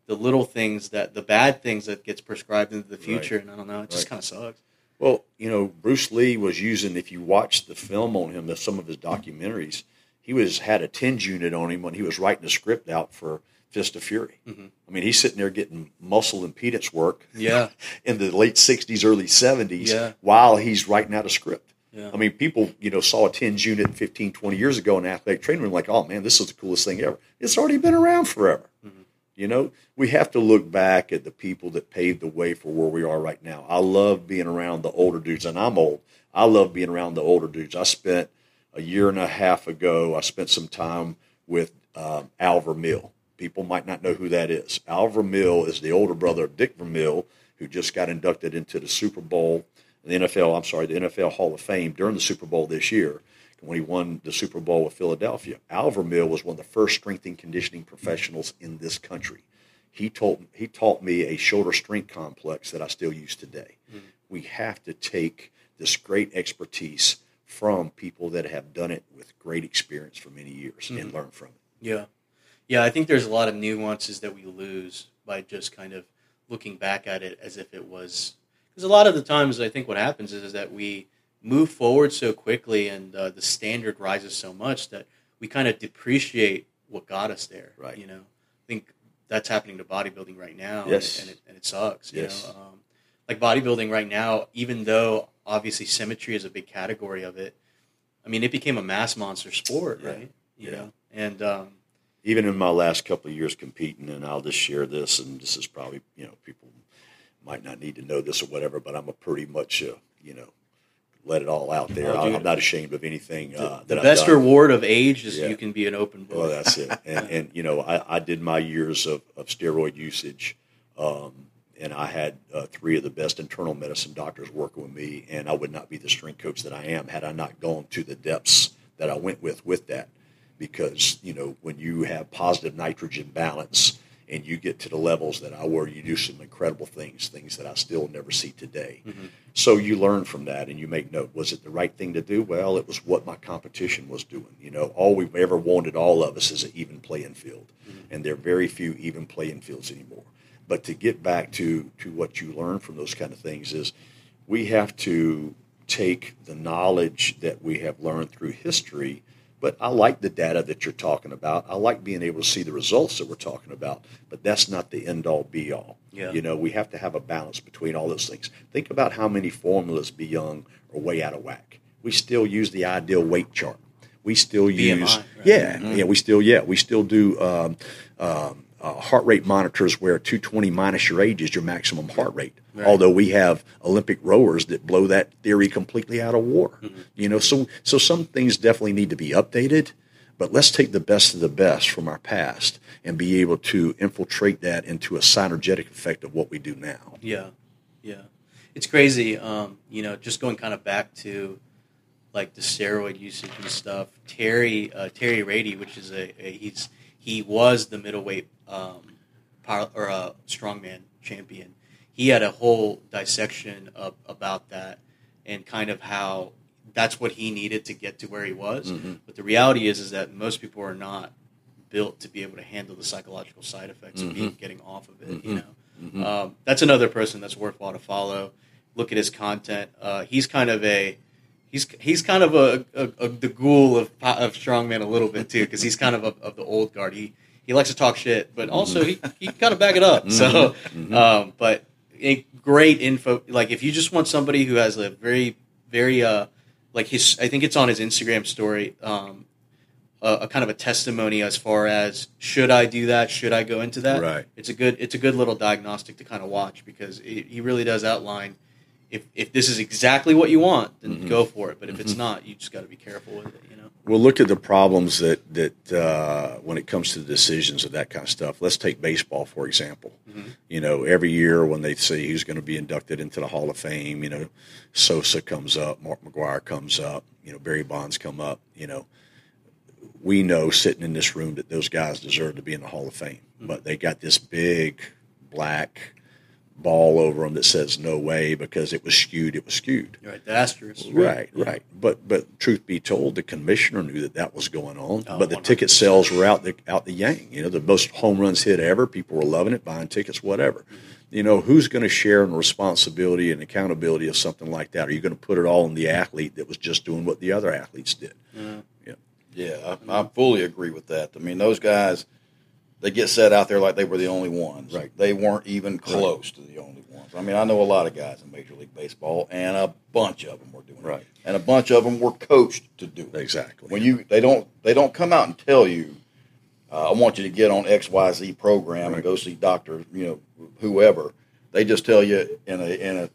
the little things that the bad things that gets prescribed into the future, and I don't know, it just kind of sucks. Well, you know, Bruce Lee was using. If you watch the film on him, some of his documentaries, he was had a TENS unit on him when he was writing the script out for Fist of Fury. Mhm. I mean, he's sitting there getting muscle impedance work Yeah, (laughs) in the late '60s, early '70s, Yeah. while he's writing out a script. yeah, I mean, people, you know, saw a TENS unit 15, 20 years ago in athletic training room, like, oh man, this is the coolest thing ever. It's already been around forever. Mhm. You know, we have to look back at the people that paved the way for where we are right now. I love being around the older dudes, and I'm old. I love being around the older dudes. I spent a year and a half ago, I spent some time with um, Al Vermeil. People might not know who that is. Al Vermeil is the older brother of Dick Vermeil, who just got inducted into the Super Bowl the NFL. I'm sorry, the NFL Hall of Fame during the Super Bowl this year when he won the Super Bowl with Philadelphia. Al Vermeil was one of the first strength and conditioning professionals in this country. He told he taught me a shoulder strength complex that I still use today. Mm-hmm. We have to take this great expertise from people that have done it with great experience for many years mm-hmm. and learn from it. Yeah. Yeah, I think there's a lot of nuances that we lose by just kind of looking back at it as if it was because a lot of the times I think what happens is, is that we move forward so quickly and uh, the standard rises so much that we kind of depreciate what got us there. Right. You know, I think that's happening to bodybuilding right now. Yes. And, and, it, and it sucks. yes. Know? Um, like bodybuilding right now, even though obviously symmetry is a big category of it, I mean, it became a mass monster sport, yeah. right? You yeah. Know? And um, even in my last couple of years competing, and I'll just share this, and this is probably, you know, people might not need to know this or whatever, but I'm a pretty much, uh, you know, let it all out there. Oh, I'm not ashamed of anything. Uh, the, the best reward of age is yeah. you can be an open book. Well, that's it. And, (laughs) and you know, I, I, did my years of, of steroid usage, um, and I had uh, three of the best internal medicine doctors working with me, and I would not be the strength coach that I am had I not gone to the depths that I went with with that. Because you know, when you have positive nitrogen balance and you get to the levels that I were, you do some incredible things, things that I still never see today. Mm-hmm. So you learn from that and you make note. Was it the right thing to do? Well, it was what my competition was doing. You know, all we've ever wanted, all of us, is an even playing field, mm-hmm. and there are very few even playing fields anymore. But to get back to to what you learn from those kind of things is, we have to take the knowledge that we have learned through history but I like the data that you're talking about. I like being able to see the results that we're talking about, but that's not the end all be all. Yeah. You know, we have to have a balance between all those things. Think about how many formulas Be Young are way out of whack. We still use the ideal weight chart. We still BMI, use, right? yeah, mm-hmm. yeah, we still, yeah, we still do um, um, uh, heart rate monitors where 220 minus your age is your maximum heart rate. Right. Although we have Olympic rowers that blow that theory completely out of war, Mm-hmm. You know, so so some things definitely need to be updated, but let's take the best of the best from our past and be able to infiltrate that into a synergetic effect of what we do now. Yeah, yeah, it's crazy. Um, you know, just going kind of back to like the steroid usage and stuff. Terry uh, Terry Rady, which is a, a he's he was the middleweight um, power, or a strongman champion. He had a whole dissection of, about that and kind of how that's what he needed to get to where he was. Mm-hmm. But the reality is, is that most people are not built to be able to handle the psychological side effects mm-hmm. of being, getting off of it. Mm-hmm. You know, mm-hmm. um, that's another person that's worthwhile to follow. Look at his content. Uh, he's kind of a he's he's kind of a, a, a the ghoul of of strongman a little bit too because he's kind of a, of the old guard. He he likes to talk shit, but also he he kind of back it up. So, mm-hmm. mm-hmm. um, but great info. Like if you just want somebody who has a very very uh like his I think it's on his Instagram story. Um, a, a, kind of a testimony as far as should I do that? Should I go into that? Right. It's a good it's a good little diagnostic to kind of watch because it, he really does outline if if this is exactly what you want, then mm-hmm. go for it. But if mm-hmm. it's not, you just got to be careful with it. You know. We'll look at the problems that that uh, when it comes to the decisions of that kind of stuff. Let's take baseball for example. Mm-hmm. You know, every year when they say who's going to be inducted into the Hall of Fame, you know, Sosa comes up, Mark McGwire comes up, you know, Barry Bonds come up. You know, we know sitting in this room that those guys deserve to be in the Hall of Fame, mm-hmm. but they got this big black ball over them that says no way because it was skewed. It was skewed. Right, the asterisk. Right, right. right. But but truth be told, the commissioner knew that that was going on. Oh, but the 100%. ticket sales were out the out the yang. You know, the most home runs hit ever. People were loving it, buying tickets, whatever. Mm-hmm. You know, who's going to share in responsibility and accountability of something like that? Are you going to put it all on the athlete that was just doing what the other athletes did? Yeah, yeah, yeah I, I fully agree with that. I mean, those guys they get set out there like they were the only ones. Right. They weren't even close right. to the only ones. I mean, I know a lot of guys in Major League Baseball, and a bunch of them were doing right. it, and a bunch of them were coached to do it. Exactly. When you they don't they don't come out and tell you, uh, I want you to get on X Y Z program right. and go see doctor, you know, whoever. They just tell you in a in a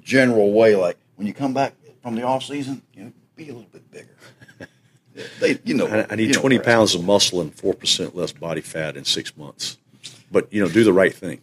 general way, like when you come back from the off season, you know, be a little bit bigger. They, you know, I, I need 20 pounds of muscle and 4% less body fat in six months. But, you know, do the right thing.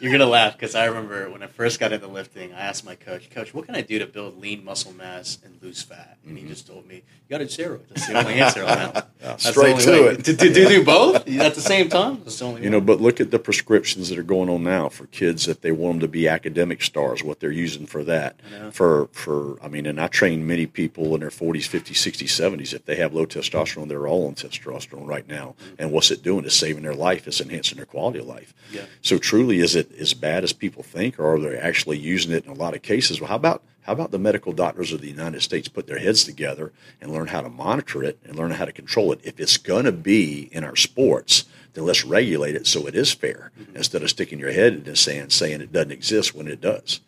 You're gonna laugh because I remember when I first got into lifting, I asked my coach, "Coach, what can I do to build lean muscle mass and lose fat?" And he mm-hmm. just told me, "You got to steroids." That's the only answer on that. (laughs) That's the straight to way. it. To, to, to do both at the same time. That's the only. You way. know, but look at the prescriptions that are going on now for kids that they want them to be academic stars. What they're using for that, for for I mean, and I train many people in their forties, fifties, sixties, seventies. If they have low testosterone, they're all on testosterone right now. Mm-hmm. And what's it doing? It's saving their life. It's enhancing their quality of life. Yeah. So truly, is it as bad as people think, or are they actually using it in a lot of cases? Well, how about how about the medical doctors of the United States put their heads together and learn how to monitor it and learn how to control it? If it's going to be in our sports, then let's regulate it so it is fair mm-hmm. instead of sticking your head in the sand saying it doesn't exist when it does.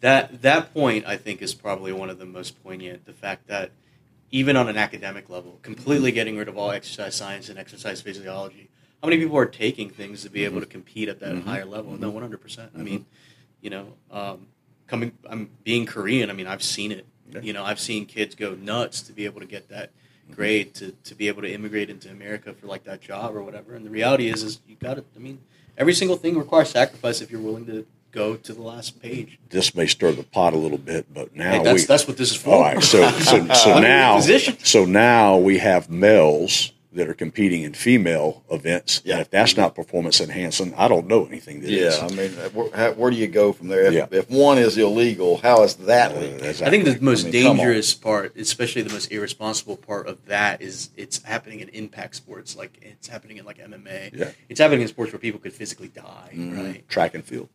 that that point I think is probably one of the most poignant. The fact that even on an academic level, completely getting rid of all exercise science and exercise physiology. How many people are taking things to be able to mm-hmm. compete at that mm-hmm. higher level? No, mm-hmm. one hundred percent. I mean, you know, um, coming, I'm being Korean. I mean, I've seen it. Yeah. You know, I've seen kids go nuts to be able to get that grade to, to be able to immigrate into America for like that job or whatever. And the reality is, is you got to. I mean, every single thing requires sacrifice if you're willing to go to the last page. This may stir the pot a little bit, but now Hey, that's we, that's what this is for. All right, so so, so (laughs) now so now we have males that are competing in female events. Yeah. And if that's not performance enhancing, I don't know anything that is. Yeah, I mean, uh, where, how, where do you go from there? If, Yeah. if one is illegal, how is that Uh, legal? I think the most I mean, dangerous part, especially the most irresponsible part of that, is it's happening in impact sports. Like it's happening in like MMA. Yeah. It's happening in sports where people could physically die. Mm-hmm. Right. track and field.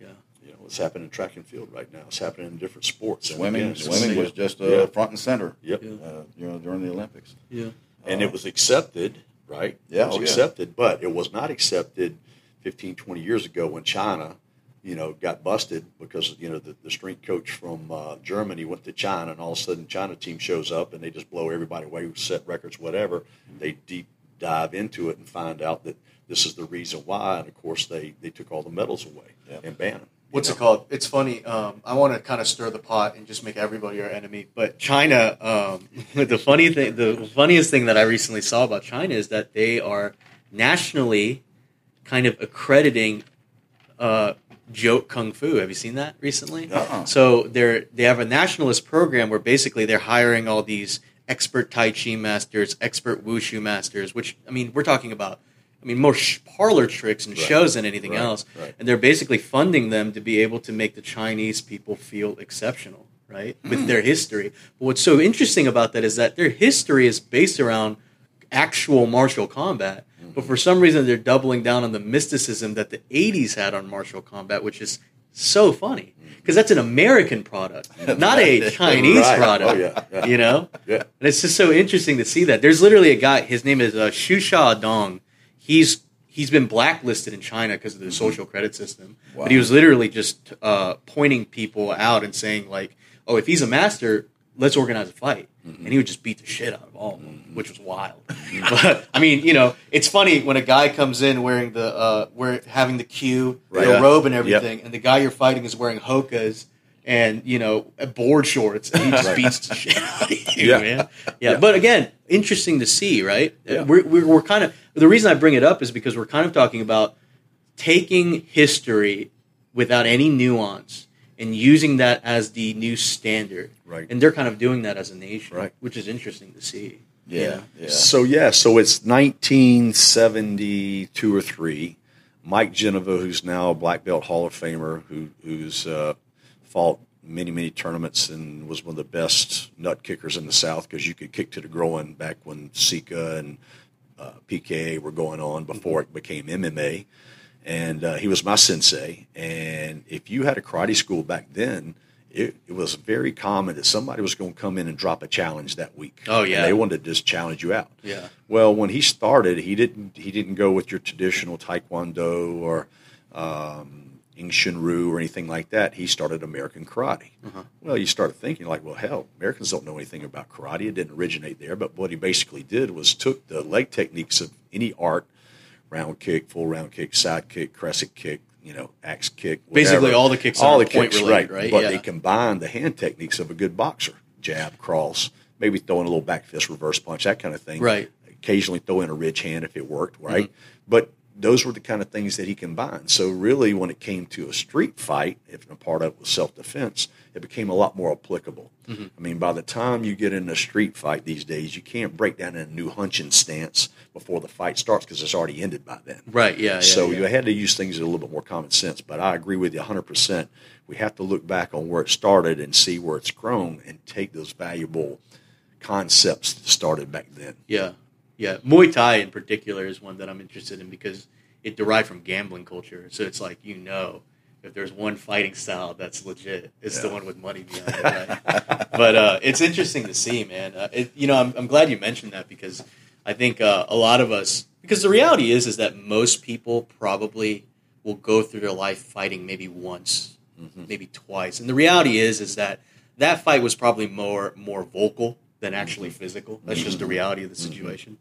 Yeah. You know, it's happening in track and field right now. It's happening in different sports. Swimming, again, swimming was just uh, Yeah. front and center. Yep. Yeah. Uh, you know, during the Olympics. Yeah. And it was accepted, right? Yeah, It was oh, yeah. accepted, but it was not accepted 15, 20 years ago when China, you know, got busted because, you know, the, the strength coach from uh, Germany went to China and all of a sudden China team shows up and they just blow everybody away, set records, whatever. They deep dive into it and find out that this is the reason why. And of course, they, they took all the medals away Yeah. and banned them. What's you it called? It's funny. Um, I want to kind of stir the pot and just make everybody our enemy. But China, um, (laughs) the funny thing, the funniest thing that I recently saw about China is that they are nationally kind of accrediting uh, joke kung fu. Have you seen that recently? Uh-uh. So they're they have a nationalist program where basically they're hiring all these expert Tai Chi masters, expert wushu masters. Which I mean, we're talking about. I mean, more sh- parlor tricks and Right. shows than anything Right, else. right. And they're basically funding them to be able to make the Chinese people feel exceptional, right? With mm. their history. But what's so interesting about that is that their history is based around actual martial combat. But mm-hmm. for some reason, they're doubling down on the mysticism that the 80s had on martial combat, which is so funny. Mm-hmm. Because that's an American product, (laughs) not a Chinese Right. product. Oh, yeah, yeah. You know? Yeah. And it's just so interesting to see that. There's literally a guy, his name is uh, Xu Xiaodong. He's he's been blacklisted in China because of the social credit system. Wow. But he was literally just uh, pointing people out and saying like, "Oh, if he's a master, let's organize a fight." And he would just beat the shit out of all of them, which was wild. (laughs) but I mean, you know, it's funny when a guy comes in wearing the uh, we're having the cue, Right. the robe and Yep. everything, and the guy you're fighting is wearing hokas and you know board shorts, and he just Right. beats the shit out of you, (laughs) Yeah. man. Yeah. but again, interesting to see, right? Yeah. We're, we're, we're kind of the reason I bring it up is because we're kind of talking about taking history without any nuance and using that as the new standard. Right. And they're kind of doing that as a nation, Right. which is interesting to see. Yeah, yeah. So yeah, so it's 1972 or three. Mike Geneva, who's now a black belt Hall of Famer, who who's uh, fought many many tournaments and was one of the best nut kickers in the South because you could kick to the groin back when Sika and uh, PKA were going on before it became MMA. And uh, he was my sensei. And if you had a karate school back then, it, it was very common that somebody was going to come in and drop a challenge that week. Oh, And yeah. they wanted to just challenge you out. Yeah. Well, when he started, he didn't he didn't go with your traditional taekwondo or um, Shinru or anything like that. He started American karate. Uh-huh. Well, you started thinking like, well, hell, Americans don't know anything about karate. It didn't originate there. But what he basically did was took the leg techniques of any art, round kick, full round kick, side kick, crescent kick, you know, axe kick, Basically, all the kicks all the point kicks, related, right? right? But Yeah. they combined the hand techniques of a good boxer: jab, cross, maybe throwing a little back fist, reverse punch, that kind of thing Right. occasionally throw in a ridge hand if it worked, right? But those were the kind of things that he combined. So really, when it came to a street fight, if a part of it was self defense, it became a lot more applicable. Mm-hmm. I mean, by the time you get in a street fight these days, you can't break down in a new hunching stance before the fight starts because it's already ended by then. Right. Yeah. yeah so yeah. you had to use things a little bit more common sense. But I agree with you 100%. We have to look back on where it started and see where it's grown and take those valuable concepts that started back then. Yeah, yeah. Muay Thai in particular is one that I'm interested in because it derived from gambling culture. So it's like you know, if there's one fighting style that's legit, it's the one with money behind it. Right? (laughs) but uh, it's interesting to see, man. Uh, it, you know, I'm, I'm glad you mentioned that because I think uh, a lot of us, because the reality is, is that most people probably will go through their life fighting maybe once, maybe twice, and the reality is, is that that fight was probably more more vocal than actually mm-hmm. physical. That's mm-hmm. just the reality of the mm-hmm. situation.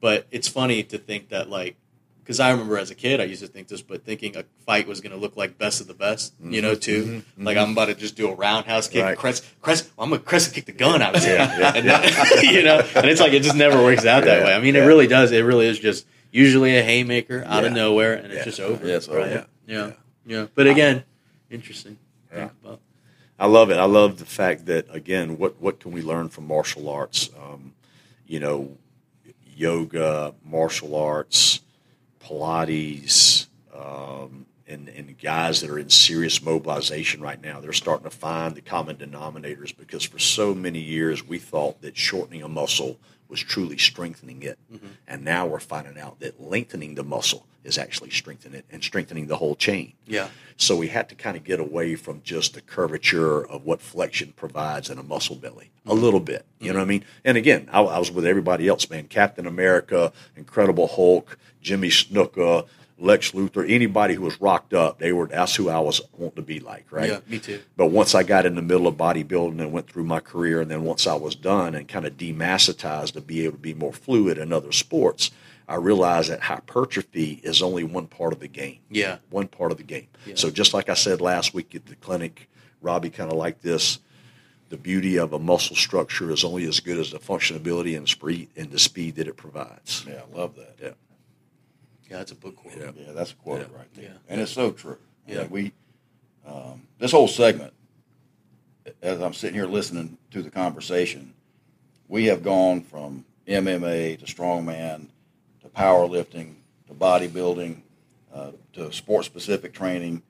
But it's funny to think that like because I remember as a kid, I used to think this, but thinking a fight was going to look like best of the best, you know, too. Like I'm about to just do a roundhouse kick, Right. crest, crest. I'm going to crescent kick the gun out of here, Yeah, yeah. (laughs) and (laughs) you know, and it's like it just never works out that Yeah, way. I mean, it really does. It really is just usually a haymaker out of nowhere, and Yeah. it's just over. Yeah, it's over. Oh, right? Yeah. Yeah. Yeah. yeah, But again, interesting. to Yeah. I love it. I love the fact that again, what what can we learn from martial arts? Um, you know, yoga, martial arts, Pilates, um, and and guys that are in serious mobilization right now. They're starting to find the common denominators because for so many years we thought that shortening a muscle was truly strengthening it, mm-hmm. and now we're finding out that lengthening the muscle is actually strengthening it and strengthening the whole chain. Yeah. So we had to kind of get away from just the curvature of what flexion provides in a muscle belly a mm-hmm. little bit. You know what I mean? And again, I, I was with everybody else, man. Captain America, Incredible Hulk, Jimmy Snuka, Lex Luger, anybody who was rocked up, they were that's who I was wanting to be like, right? Yeah, me too. But once I got in the middle of bodybuilding and went through my career, and then once I was done and kind of demassatized to be able to be more fluid in other sports, I realized that hypertrophy is only one part of the game Yeah. one part of the game. Yeah. So just like I said last week at the clinic, Robbie kind of like this. The beauty of a muscle structure is only as good as the functionability and speed and the speed that it provides. Yeah, I love that. Yeah. Yeah, that's a book quote. Yeah. Yeah, that's a quote Yeah. right there, Yeah. and it's so true. Yeah. Yeah, we um, this whole segment, as I'm sitting here listening to the conversation, we have gone from MMA to strongman to powerlifting to bodybuilding uh, to sport specific training,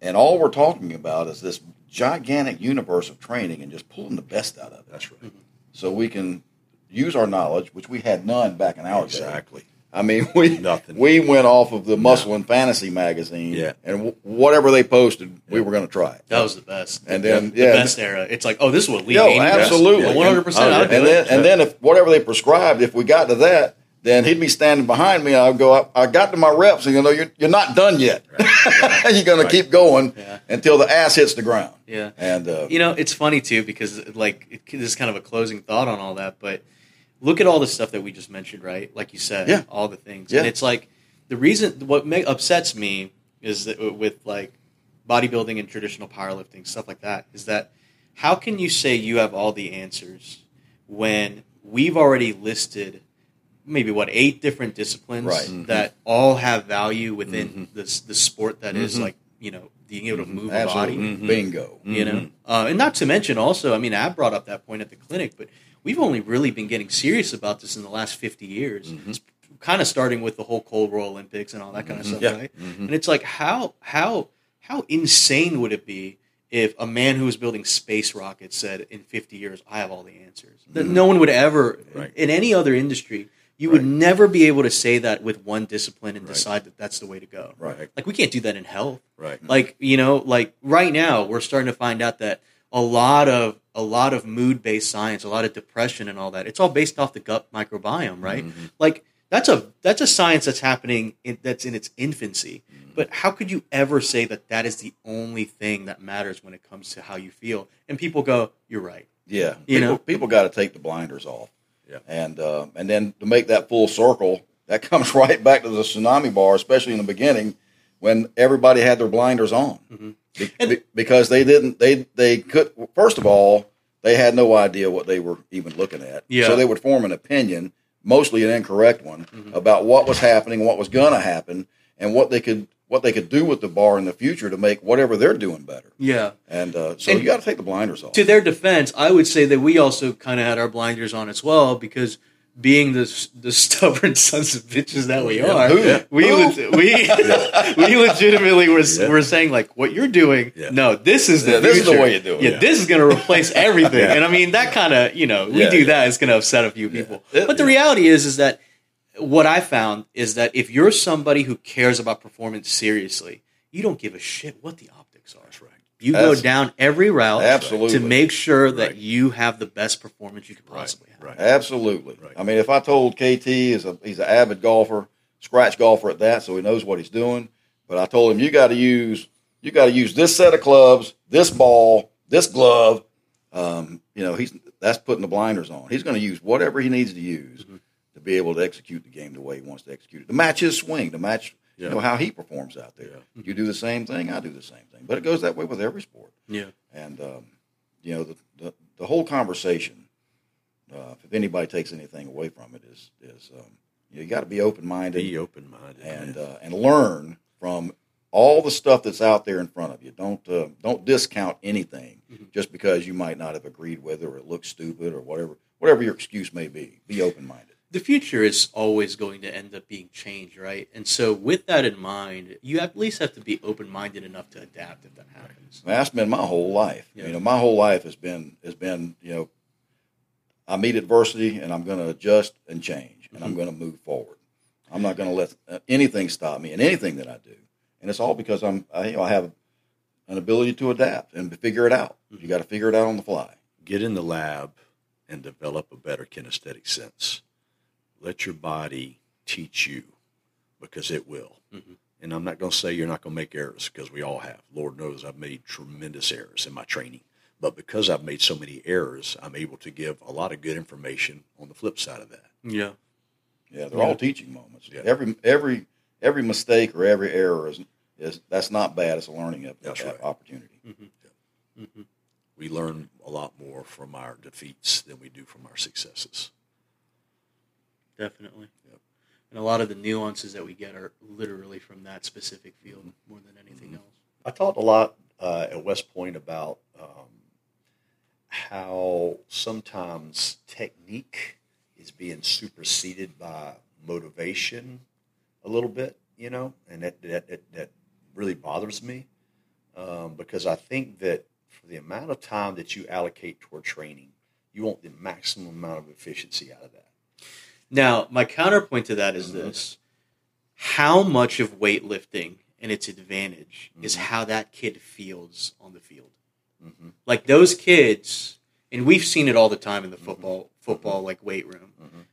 and all we're talking about is this gigantic universe of training and just pulling the best out of it, That's right. so we can use our knowledge, which we had none back in our day. Exactly. I mean, we Nothing. We went off of the Muscle and Fantasy magazine, Yeah. and w- whatever they posted, we were going to try it. That was the best. And then, the yeah, best era. It's like, oh, this is what Lee Yo, absolutely. one hundred percent. And then, and then if whatever they prescribed, if we got to that, then he'd be standing behind me, and I'd go, I, I got to my reps, and you know, you're, you're not done yet. (laughs) you're going Right. to keep going Yeah. until the ass hits the ground. Yeah. And uh, You know, it's funny too because like it, this is kind of a closing thought on all that, but look at all the stuff that we just mentioned, right? Like you said, Yeah. all the things, Yeah. and it's like the reason what ma- upsets me is that with like bodybuilding and traditional powerlifting stuff like that is that how can you say you have all the answers when we've already listed maybe what eight different disciplines Right. Mhm. that all have value within Mhm. the the sport that is Mhm. like you know being able to move a absolutely, body Mhm. bingo. you know Mhm. uh, and not to mention also i mean i brought up that point at the clinic but we've only really been getting serious about this in the last 50 years Mhm. It's kind of starting with the whole cold war olympics and all that kind of Mhm. stuff Yeah. right Mhm. and it's like how how how insane would it be if a man who was building space rockets said in 50 years i have all the answers that no one would ever Right. in any other industry you would Right. never be able to say that with one discipline and Right. decide that that's the way to go Right. like we can't do that in health Right. like you know like right now we're starting to find out that a lot of a lot of mood based science a lot of depression and all that it's all based off the gut microbiome right Mhm. like that's a that's a science that's happening in, that's in its infancy but how could you ever say that that is the only thing that matters when it comes to how you feel and people go you're right Yeah, You people, know? people got to take the blinders off. Yeah. and uh, and then to make that full circle, that (laughs) comes right back to the tsunami bar, especially in the beginning when everybody had their blinders on, Mhm. Be- because they didn't they they could first of all they had no idea what they were even looking at, Yeah. so they would form an opinion mostly an incorrect one, Mhm. about what was happening, what was going to happen, and what they could what they could do with the bar in the future to make whatever they're doing better. Yeah. And uh, so And- you got to take the blinders off. To their defense, I would say that we also kind of had our blinders on as well because being the the stubborn (laughs) sons of bitches that we Yeah. are, Who? we Who? leg- oh. we (laughs) we legitimately were Yeah. were saying like what you're doing. Yeah. No, this is the Yeah, this is the way you do it. Yeah, Yeah. this is going to replace (laughs) everything. Yeah. And I mean that kind of you know we Yeah, do yeah. that it's going to upset a few people. Yeah. But the reality is is that what I found is that if you're somebody who cares about performance seriously, you don't give a shit what the optics are. That's right. You That's- go down every route Absolutely. to make sure that Right. you have the best performance you could possibly have. Right. Absolutely. Right. I mean, if I told KT is a he's an avid golfer, scratch golfer at that, so he knows what he's doing. But I told him you got to use you got to use this set of clubs, this ball, this glove. Um, you know, he's that's putting the blinders on. He's going to use whatever he needs to use Mm-hmm. to be able to execute the game the way he wants to execute it. To match his swing, to match Yeah. you know how he performs out there. You do the same thing, I do the same thing. But it goes that way with every sport. Yeah. And um, you know the, the the whole conversation. Uh, if anybody takes anything away from it, is is um, you, know, you got to be open minded Be open minded. and uh, and learn from all the stuff that's out there in front of you. Don't uh, don't discount anything Mhm. just because you might not have agreed with it or it looks stupid or whatever whatever your excuse may be. Be open minded. The future is always going to end up being changed, right? And so, with that in mind, you at least have to be open minded enough to adapt if that happens. Man, that's been my whole life. Yeah. You know, my whole life has been has been you know, I meet adversity and I'm going to adjust and change and I'm Mhm. going to move forward. I'm not going to let uh, anything stop me in anything that I do, and it's all because I'm I, you know, I have an ability to adapt and to figure it out. You got to figure it out on the fly. get in the lab and develop a better kinesthetic sense. Let your body teach you because it will. Mhm. And I'm not going to say you're not going to make errors because we all have. Lord knows I've made tremendous errors in my training. But because I've made so many errors, I'm able to give a lot of good information on the flip side of that. Yeah. Yeah, they're Yeah. all teaching moments. Yeah. Every every every mistake or every error is is that's not bad. It's a learning op- That's right. opportunity. hmm We learn a lot more from our defeats than we do from our successes. Definitely. Yep. And a lot of the nuances that we get are literally from that specific field more than anything Mhm. else. I talked a lot uh, at West Point about um, how sometimes technique is being superseded by motivation a little bit, you know, and that that that, that really bothers me um, because I think that for the amount of time that you allocate toward training, you want the maximum amount of efficiency out of that. Now, my counterpoint to that is Mhm. this how much of weightlifting and its advantage is Mhm. how that kid feels on the field. Mm-hmm. Like those kids, and we've seen it all the time in the football football like weight room.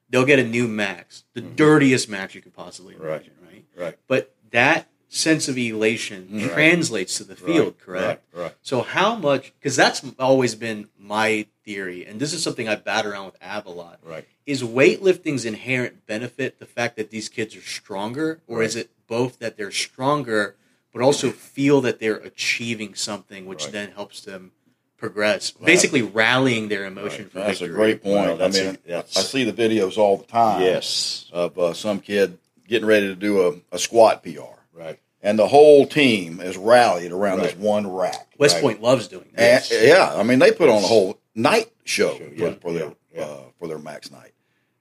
They'll get a new max, the dirtiest max you could possibly Right. imagine, right? Right. But that sense of elation Right. translates to the field, correct? Right. Right. So how much? Because that's always been my theory, and this is something I bat around with Ab a lot. Right. Is weightlifting's inherent benefit the fact that these kids are stronger, or is it both that they're stronger, but also feel that they're achieving something, which Right. then helps them progress, Right. basically rallying their emotion Right. for That's a great point. Well, I mean, a- that's- I see the videos all the time. Yes. of uh, some kid getting ready to do a, a squat PR, Right. and the whole team is rallied around this one rack. West right? Point loves doing that. And, yeah, I mean they put on a whole night show Show, for, yeah, for their yeah, yeah. Uh, for their max night,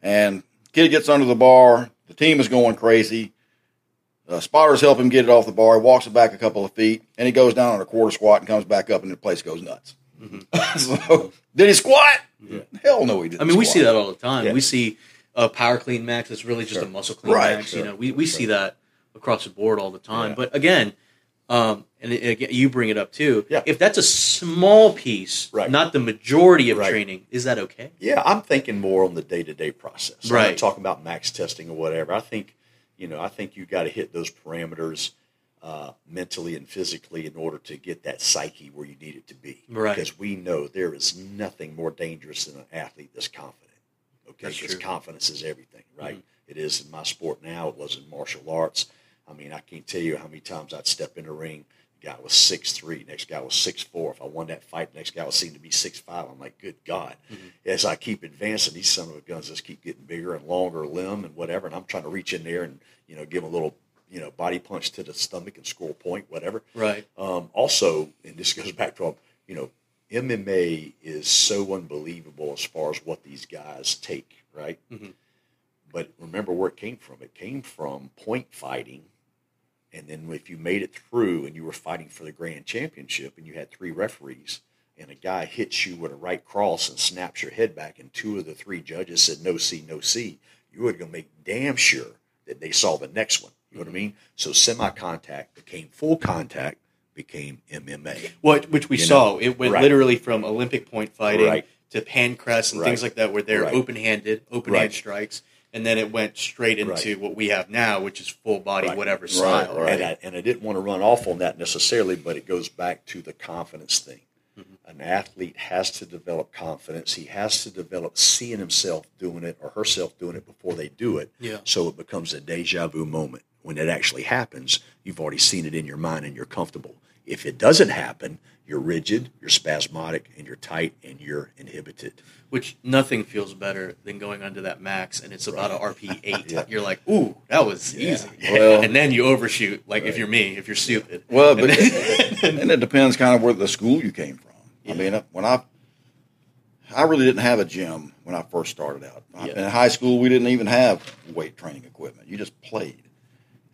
and kid gets under the bar. The team is going crazy. Uh, spotters help him get it off the bar. He walks it back a couple of feet, and he goes down on a quarter squat and comes back up, and the place goes nuts. (laughs) so, did he squat? Yeah. Hell no, he didn't. I mean, we see that all the time. Yeah. We see a power clean max that's really just Sure. a muscle clean Right, max. sure, You know, we, we see that across the board all the time. Yeah. But again, um, and again, you bring it up too. Yeah. If that's a small piece, Right. not the majority of Right. training, is that okay? Yeah, I'm thinking more on the day to day process. I'm Right. talking about max testing or whatever. I think, you know, I think you got to hit those parameters uh, mentally and physically in order to get that psyche where you need it to be. Right. Because we know there is nothing more dangerous than an athlete that's confident. Okay, That's because true. confidence is everything, right? Mhm. It is in my sport now. It was in martial arts. I mean, I can't tell you how many times I'd step in the ring, The guy was six three, next guy was six four. If I won that fight, next guy was seemed to be six five. I'm like, good God. Mm-hmm. As I keep advancing, these son of a guns just keep getting bigger and longer limb and whatever. And I'm trying to reach in there and, you know, give a little, you know, body punch to the stomach and score a point, whatever. Right. Um, also, and this goes (laughs) back to, you know, MMA is so unbelievable as far as what these guys take, right? Mhm. But remember where it came from. It came from point fighting. And then if you made it through and you were fighting for the grand championship and you had three referees and a guy hits you with a right cross and snaps your head back and two of the three judges said no see, no see, you were going to make damn sure that they saw the next one. You know what I mean? So semi contact became full contact, became MMA. What which we You saw. know, it went right. literally from Olympic point fighting Right. to pancrest and Right. things like that, where they're Right. open handed, open hand Right. strikes, and then it went straight into Right. what we have now, which is full body, Right. whatever Right, style. And, I, and I didn't want to run off on that necessarily, but it goes back to the confidence thing. Mm-hmm. An athlete has to develop confidence. He has to develop seeing himself doing it or herself doing it before they do it. Yeah. So it becomes a deja vu moment. When it actually happens, you've already seen it in your mind and you're comfortable. If it doesn't happen, you're rigid, you're spasmodic, and you're tight and you're inhibited. Which nothing feels better than going under that max, and it's about a RPE eight. (laughs) Yeah. You're like, ooh, that was Yeah. easy. Well- and then you overshoot, like if you're me, if you're stupid. Well, And but then- (laughs) and (laughs) it depends kind of where the school you came from. I mean, when I I really didn't have a gym when I first started out. Yeah. In high school, we didn't even have weight training equipment. You just played.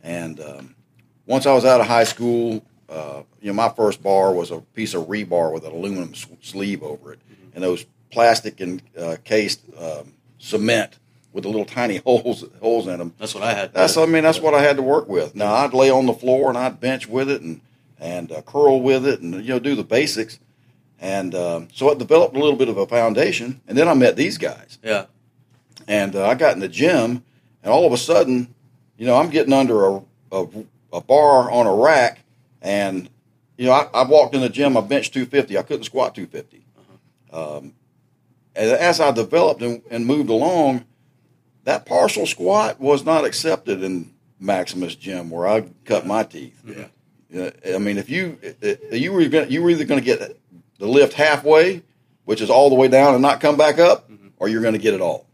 And um, once I was out of high school, uh, you know, my first bar was a piece of rebar with an aluminum sleeve over it, and those plastic and uh, cased um, cement with the little tiny (laughs) holes holes in them. that's what I had. That's I mean that's what I had to work with. Now I'd lay on the floor and I'd bench with it and and uh, curl with it and you know do the basics, and um, so I developed a little bit of a foundation. And then I met these guys, yeah. and uh, I got in the gym, and all of a sudden, you know, I'm getting under a a, a bar on a rack, and you know I, I walked in the gym, I benched 250, I couldn't squat 250. Um, and as I developed and, and moved along, that partial squat was not accepted in Maximus Gym where I cut my teeth. Yeah. I mean, if you you were gonna, you were either going to get the lift halfway, which is all the way down and not come back up, or you're going to get it all.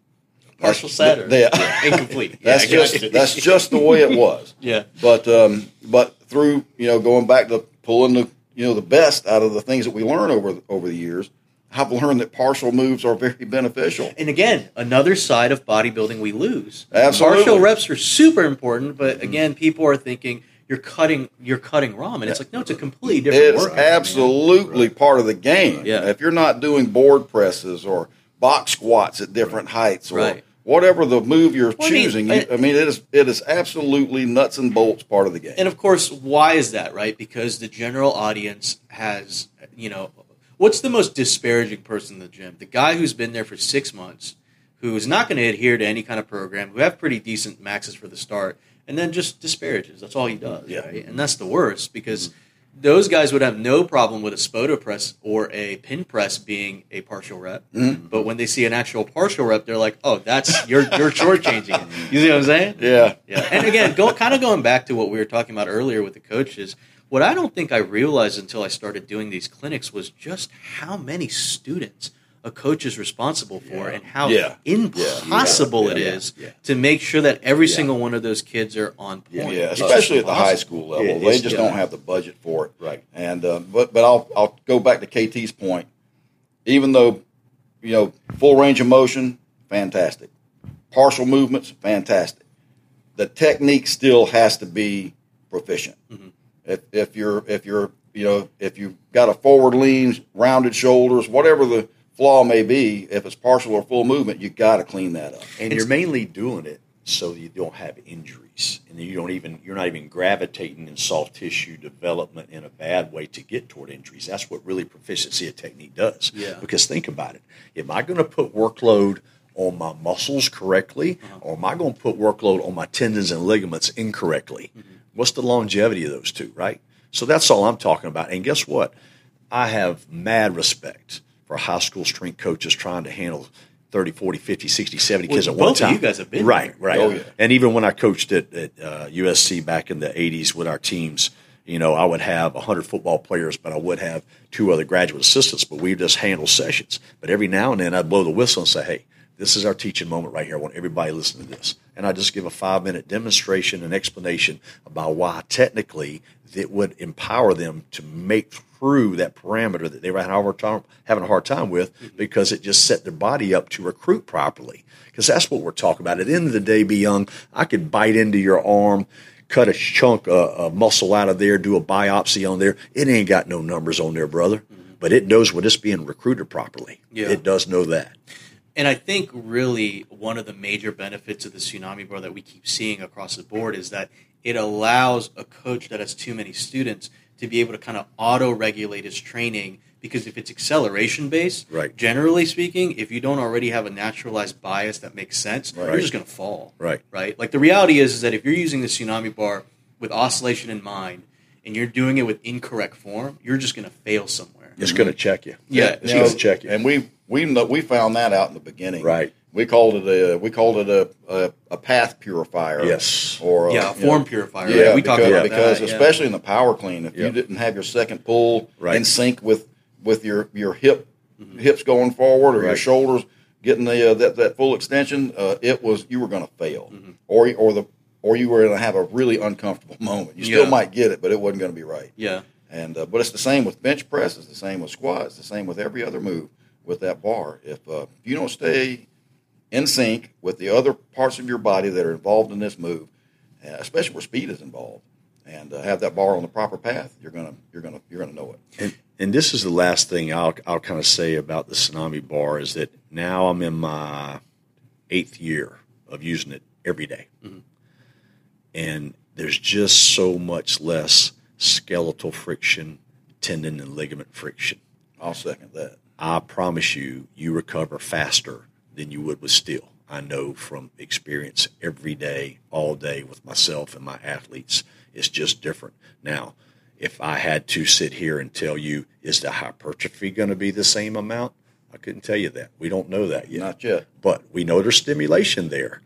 Partial set or yeah. (laughs) incomplete. That's yeah, just that's just the way it was. (laughs) yeah. But um, but through you know going back to pulling the you know the best out of the things that we learn over over the years, I've learned that partial moves are very beneficial. And again, another side of bodybuilding we lose. Absolutely. Partial reps are super important, but again, people are thinking you're cutting you're cutting ROM, and it's like no, it's a completely different It's workout. absolutely part of the game. Yeah. If you're not doing board presses or box squats at different heights or Right. Whatever the move you're Well, I mean, choosing, I- you, I mean, it is it is absolutely nuts and bolts part of the game. And of course, why is that, right? Because the general audience has, you know, what's the most disparaging person in the gym? The guy who's been there for six months, who is not going to adhere to any kind of program, who have pretty decent maxes for the start, and then just disparages. That's all he does, Yeah. right? And that's the worst because mm-hmm. Those guys would have no problem with a spoto press or a pin press being a partial rep. Mm-hmm. But when they see an actual partial rep, they're like, "Oh, that's you're you're shortchanging it." You see what I'm saying? yeah, Yeah, and again, go, kind of going back to what we were talking about earlier with the coaches. What I don't think I realized until I started doing these clinics was just how many students a coach is responsible for, Yeah. and how Yeah. impossible Yeah. it Yeah. is Yeah. to make sure that every Yeah. single one of those kids are on point. yeah, It's especially at the high school level, Yeah, they just yeah. don't have the budget for it. Right. And uh, but but I'll I'll go back to KT's point. Even though you know full range of motion, fantastic. Partial movements, fantastic. The technique still has to be proficient. Mhm. If if you're if you're you know if you've got a forward lean, rounded shoulders, whatever the flaw may be, if it's partial or full movement, you got to clean that up. and you're mainly doing it so you don't have injuries. And you don't even you're not even gravitating in soft tissue development in a bad way to get toward injuries. That's what really proficiency of technique does. Yeah. because think about it. Am i going to put workload on my muscles correctly? Uh-huh. Or am i going to put workload on my tendons and ligaments incorrectly? Mm-hmm. What's the longevity of those two right? So that's all i'm talking about. And guess what? I have mad respect for high school strength coaches trying to handle 30, 40, 50, 60, 70 kids at one time. you guys have been right, there. right. Oh, yeah. And even when I coached at, at uh, USC back in the 80s with our teams, You know, I would have 100 football players, but I would have two other graduate assistants, but we just handle sessions. But every now and then I'd blow the whistle and say, hey, this is our teaching moment right here. I want everybody to listen to this. And I just give a five minute demonstration and explanation about why technically it would empower them to make through that parameter that they were having a hard time, having a hard time with mm-hmm. because it just set their body up to recruit properly. Because that's what we're talking about. At the end of the day, be young. I could bite into your arm, cut a chunk uh, of, of muscle out of there, do a biopsy on there. It ain't got no numbers on there, brother. Mm-hmm. But it knows when it's being recruited properly. Yeah. It does know that. And I think really one of the major benefits of the tsunami bar that we keep seeing across the board is that it allows a coach that has too many students to be able to kind of auto regulate his training because if it's acceleration based, Right. generally speaking, if you don't already have a naturalized bias that makes sense, you're just going to fall. Right. Right. Like the reality is, is that if you're using the tsunami bar with oscillation in mind and you're doing it with incorrect form, you're just going to fail somewhere. It's going to check you. Yeah, It's You going to check you. And we we we found that out in the beginning. Right. We called it a we called it a a, a path purifier. Yes. Or a, Yeah, a form know, purifier. Yeah, right? we because, talked about because that. yeah. especially in the power clean, if Yeah. you didn't have your second pull Right. in sync with with your your hip hips going forward or your shoulders getting the uh, that that full extension, uh, it was you were going to fail, or or the or you were going to have a really uncomfortable (laughs) moment. You still Yeah. might get it, but it wasn't going to be right. yeah. And uh, but it's the same with bench press. It's the same with squats. It's the same with every other move with that bar. If uh, if you don't stay in sync with the other parts of your body that are involved in this move, uh, especially where speed is involved, and uh, have that bar on the proper path, you're gonna you're gonna you're gonna know it. And, and this is the last thing I'll, I'll kind of say about the Tsunami bar is that now I'm in my eighth year of using it every day. And there's just so much less skeletal friction, tendon and ligament friction. I'll second that. I promise you, you recover faster than you would with steel. I know from experience every day, all day with myself and my athletes. It's just different. Now, if I had to sit here and tell you, is the hypertrophy going to be the same amount? I couldn't tell you that. We don't know that yet. Not yet. But we know there's stimulation there.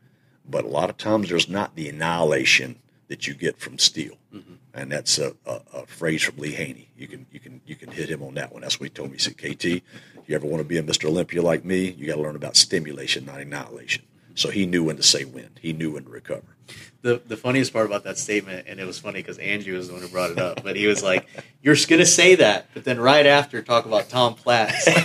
But a lot of times there's not the annihilation that you get from steel. Mm-hmm. And that's a, a, a phrase from Lee Haney. You can you can you can hit him on that one. That's what he told me. He said, KT, you ever want to be a Mr. Olympia like me, you got to learn about stimulation, not annihilation. So he knew when to say when. He knew when to recover. the the funniest part about that statement, and it was funny because Andrew was the one who brought it up, but he was like, "You're gonna say that," but then right after talk about Tom Platz. (laughs)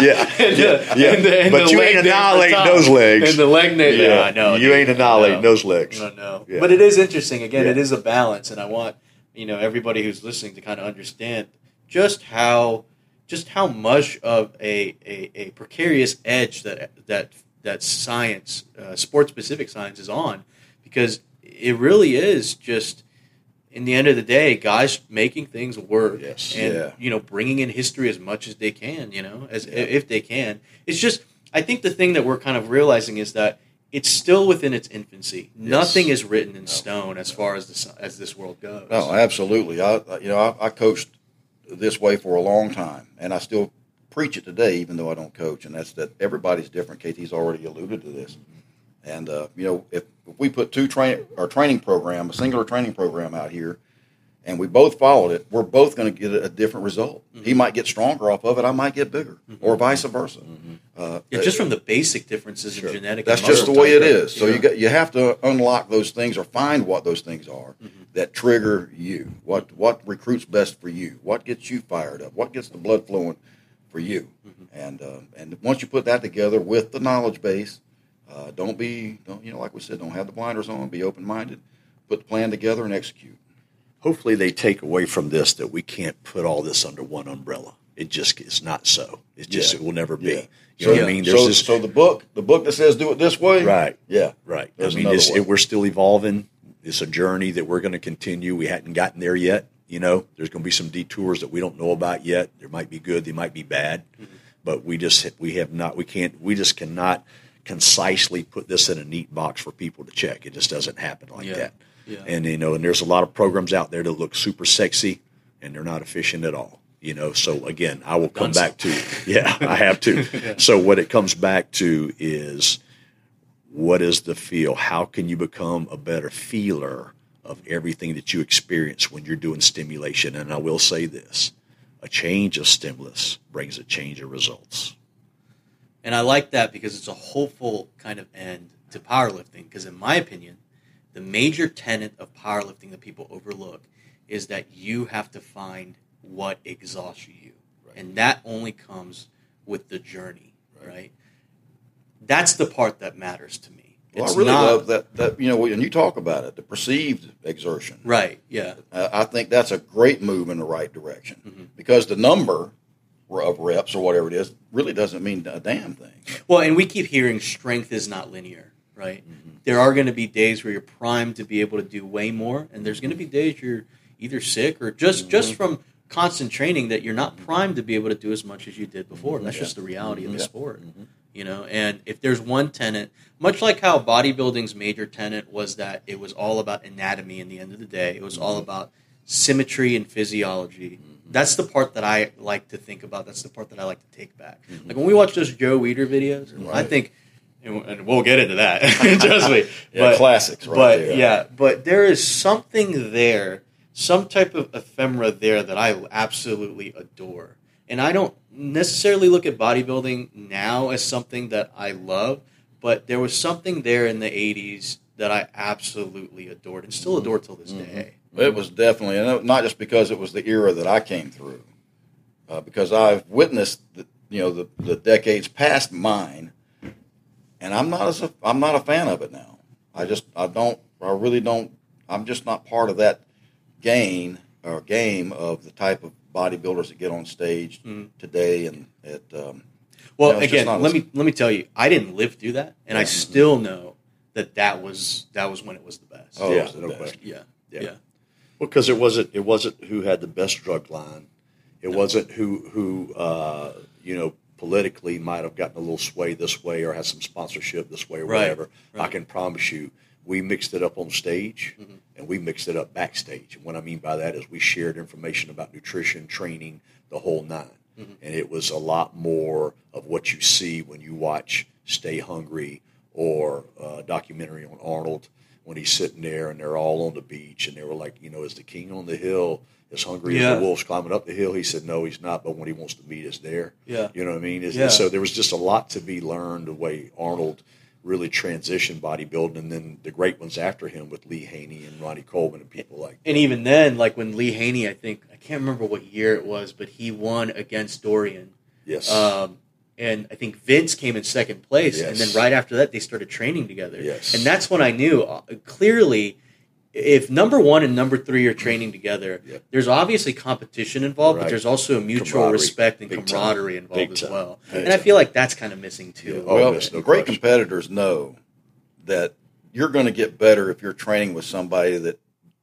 Yeah, (laughs) And the- yeah. and the- and but you ain't annihilating those legs. And the leg day, yeah, I know. You dude. ain't annihilating know. those legs. I know. Yeah. But it is interesting. Again, it Yeah. is a balance, and I want you know everybody who's listening to kind of understand just how just how much of a, a, a precarious edge that that that science, uh, sport specific science, is on, because it really is just. In the end of the day, guys making things work, Yes. and Yeah. you know, bringing in history as much as they can, you know, as if they can. It's just, I think the thing that we're kind of realizing is that it's still within its infancy. Nothing is written in stone as far as this as this world goes. Oh, absolutely. I I- you know I, I coached this way for a long time, and I still preach it today, even though I don't coach. And that's that everybody's different. KT's already alluded to this. And uh, you know, if, if we put two train our training program, a singular training program out here, and we both followed it, we're both going to get a, different result. He might get stronger off of it. I might get bigger, or vice versa. Uh, yeah, just from the basic differences in genetic. that's just the way it is. So Yeah. you got you have to unlock those things or find what those things are that trigger you. What what recruits best for you? What gets you fired up? What gets the blood flowing for you? And uh, and once you put that together with the knowledge base, uh, don't be don't you know like we said, don't have the blinders on. Be open minded. Put the plan together and execute. Hopefully, they take away from this that we can't put all this under one umbrella. It just is not so. It's just Yeah. it will never be. Yeah. You know so, what I mean? There's so, this so the book, the book that says do it this way, right. Yeah, Right. There's I mean, it, we're still evolving. It's a journey that we're going to continue. We hadn't gotten there yet. You know, there's going to be some detours that we don't know about yet. There might be good, they might be bad, mm-hmm. but we just we have not. We can't. We just cannot concisely put this in a neat box for people to check. It just doesn't happen like Yeah. that. Yeah. And you know, and there's a lot of programs out there that look super sexy, and they're not efficient at all. You know, so again, I will come back to yeah, I have to. (laughs) So what it comes back to is what is the feel? How can you become a better feeler of everything that you experience when you're doing stimulation. And I will say this a change of stimulus brings a change of results. And I like that because it's a hopeful kind of end to powerlifting. Because, in my opinion, the major tenet of powerlifting that people overlook is that you have to find what exhausts you. Right. And that only comes with the journey, right? That's the part that matters to me. Well, It's I really not- love that. That you know, when you talk about it, the perceived exertion. Right, yeah. I think that's a great move in the right direction Mm-hmm. because the number of reps or whatever it is really doesn't mean a damn thing. Well, and we keep hearing strength is not linear, right? Mm-hmm. There are going to be days where you're primed to be able to do way more, and there's going to be days you're either sick or just mm-hmm. just from constant training that you're not primed to be able to do as much as you did before. That's Yeah. just the reality of the mm-hmm. Yeah. sport, you know. And if there's one tenant, much like how bodybuilding's major tenant was that it was all about anatomy. In the end of the day, it was all about symmetry and physiology. That's the part that I like to think about. That's the part that I like to take back. Like when we watch those Joe Weider videos, I think, and and we'll get into that. (laughs) Trust me. (laughs) Yeah, classics, right But there. yeah, but there is something there, some type of ephemera there that I absolutely adore, and I don't necessarily look at bodybuilding now as something that I love, but there was something there in the '80s that I absolutely adored and still adore till this day. It was definitely, and not just because it was the era that I came through, uh, because I've witnessed, the, you know, the, the decades past mine, and I'm not as a, I'm not a fan of it now. I just I don't I really don't I'm just not part of that gain or game of the type of bodybuilders that get on stage Mhm. today and at um, Well, No, it's just again, let as- me let me tell you, I didn't live through that, and I Yeah. still know that that was that was when it was the best. oh, Yeah, the no best. question. yeah, Yeah. yeah. Well, because it wasn't it wasn't who had the best drug line. It wasn't who who uh, you know politically might have gotten a little sway this way or has some sponsorship this way or Right, whatever. I can promise you, we mixed it up on stage Mm-hmm. and we mixed it up backstage. And what I mean by that is we shared information about nutrition, training, the whole 9 Mm-hmm. and it was a lot more of what you see when you watch Stay Hungry or a documentary on Arnold when he's sitting there and they're all on the beach and they were like, you know, is the king on the hill as hungry as the wolves climbing up the hill? He said, no, he's not, but when he wants to meet us there. Yeah. You know what I mean? Yeah. So there was just a lot to be learned the way Arnold really transitioned bodybuilding and then the great ones after him with Lee Haney and Ronnie Coleman and people like And even then, like when Lee Haney, I think I can't remember what year it was, but he won against Dorian. Yes. Um, and I think Vince came in second place, and then right after that, they started training together. Yes. and that's when I knew uh, clearly if number one and number three are training together, Yep. there's obviously competition involved, but there's also a mutual respect and Big time. camaraderie involved Big as time. well. Big and I feel like that's kind of missing too. Yeah. Oh, well, yes, no great question. competitors know that you're going to get better if you're training with somebody that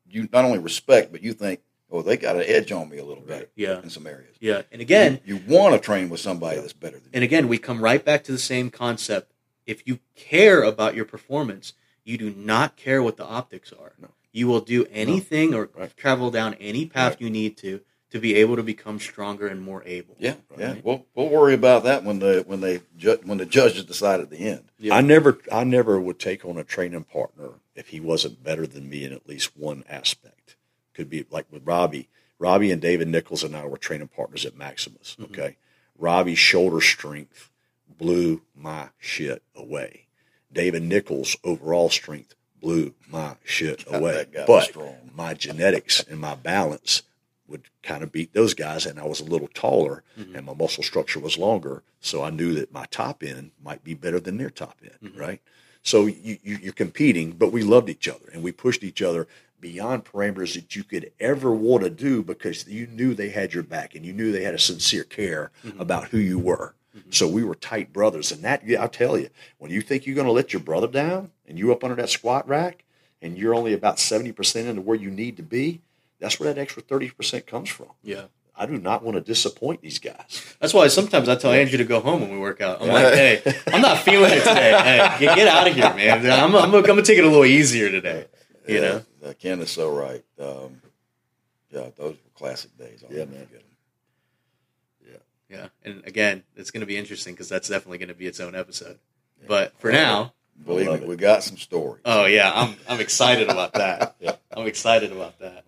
you not only respect, but you think, oh, they got an edge on me a little bit Yeah. in some areas. Yeah, and again, you, want to train with somebody that's better than you. and again, we come right back to the same concept. If you care about your performance, you do not care what the optics are. No. You will do anything or Right. travel down any path Right. you need to to be able to become stronger and more able. Yeah, yeah. We'll we'll worry about that when the when they ju- when the judges decide at the end. Yeah. I never, I never would take on a training partner if he wasn't better than me in at least one aspect. Could be like with Robbie. Robbie and David Nichols and I were training partners at Maximus. Mm-hmm. Okay, Robbie's shoulder strength blew my shit away. David Nichols' overall strength blew my shit God, away. But my genetics and my balance would kind of beat those guys, and I was a little taller, Mm-hmm. and my muscle structure was longer, so I knew that my top end might be better than their top end, Mm-hmm. right? So you, you, you're competing, but we loved each other, and we pushed each other beyond parameters that you could ever want to do because you knew they had your back, and you knew they had a sincere care Mm-hmm. about who you were. So we were tight brothers, and that I'll tell you, when you think you're going to let your brother down, and you up under that squat rack, and you're only about seventy percent into where you need to be, that's where that extra thirty percent comes from. Yeah. I do not want to disappoint these guys. That's why sometimes I tell Andrew to go home when we work out. I'm like, hey, (laughs) I'm not feeling it today. Hey, get, get out of here, man. I'm, I'm, I'm going to take it a little easier today. You know? uh, Ken is so right. Um, yeah, those were classic days. I'll Yeah, man. forget 'em. Yeah. And again, it's going to be interesting because that's definitely going to be its own episode. But for now, Believe me, it. we got some stories. Oh yeah, I'm I'm excited about that. (laughs) I'm excited about that.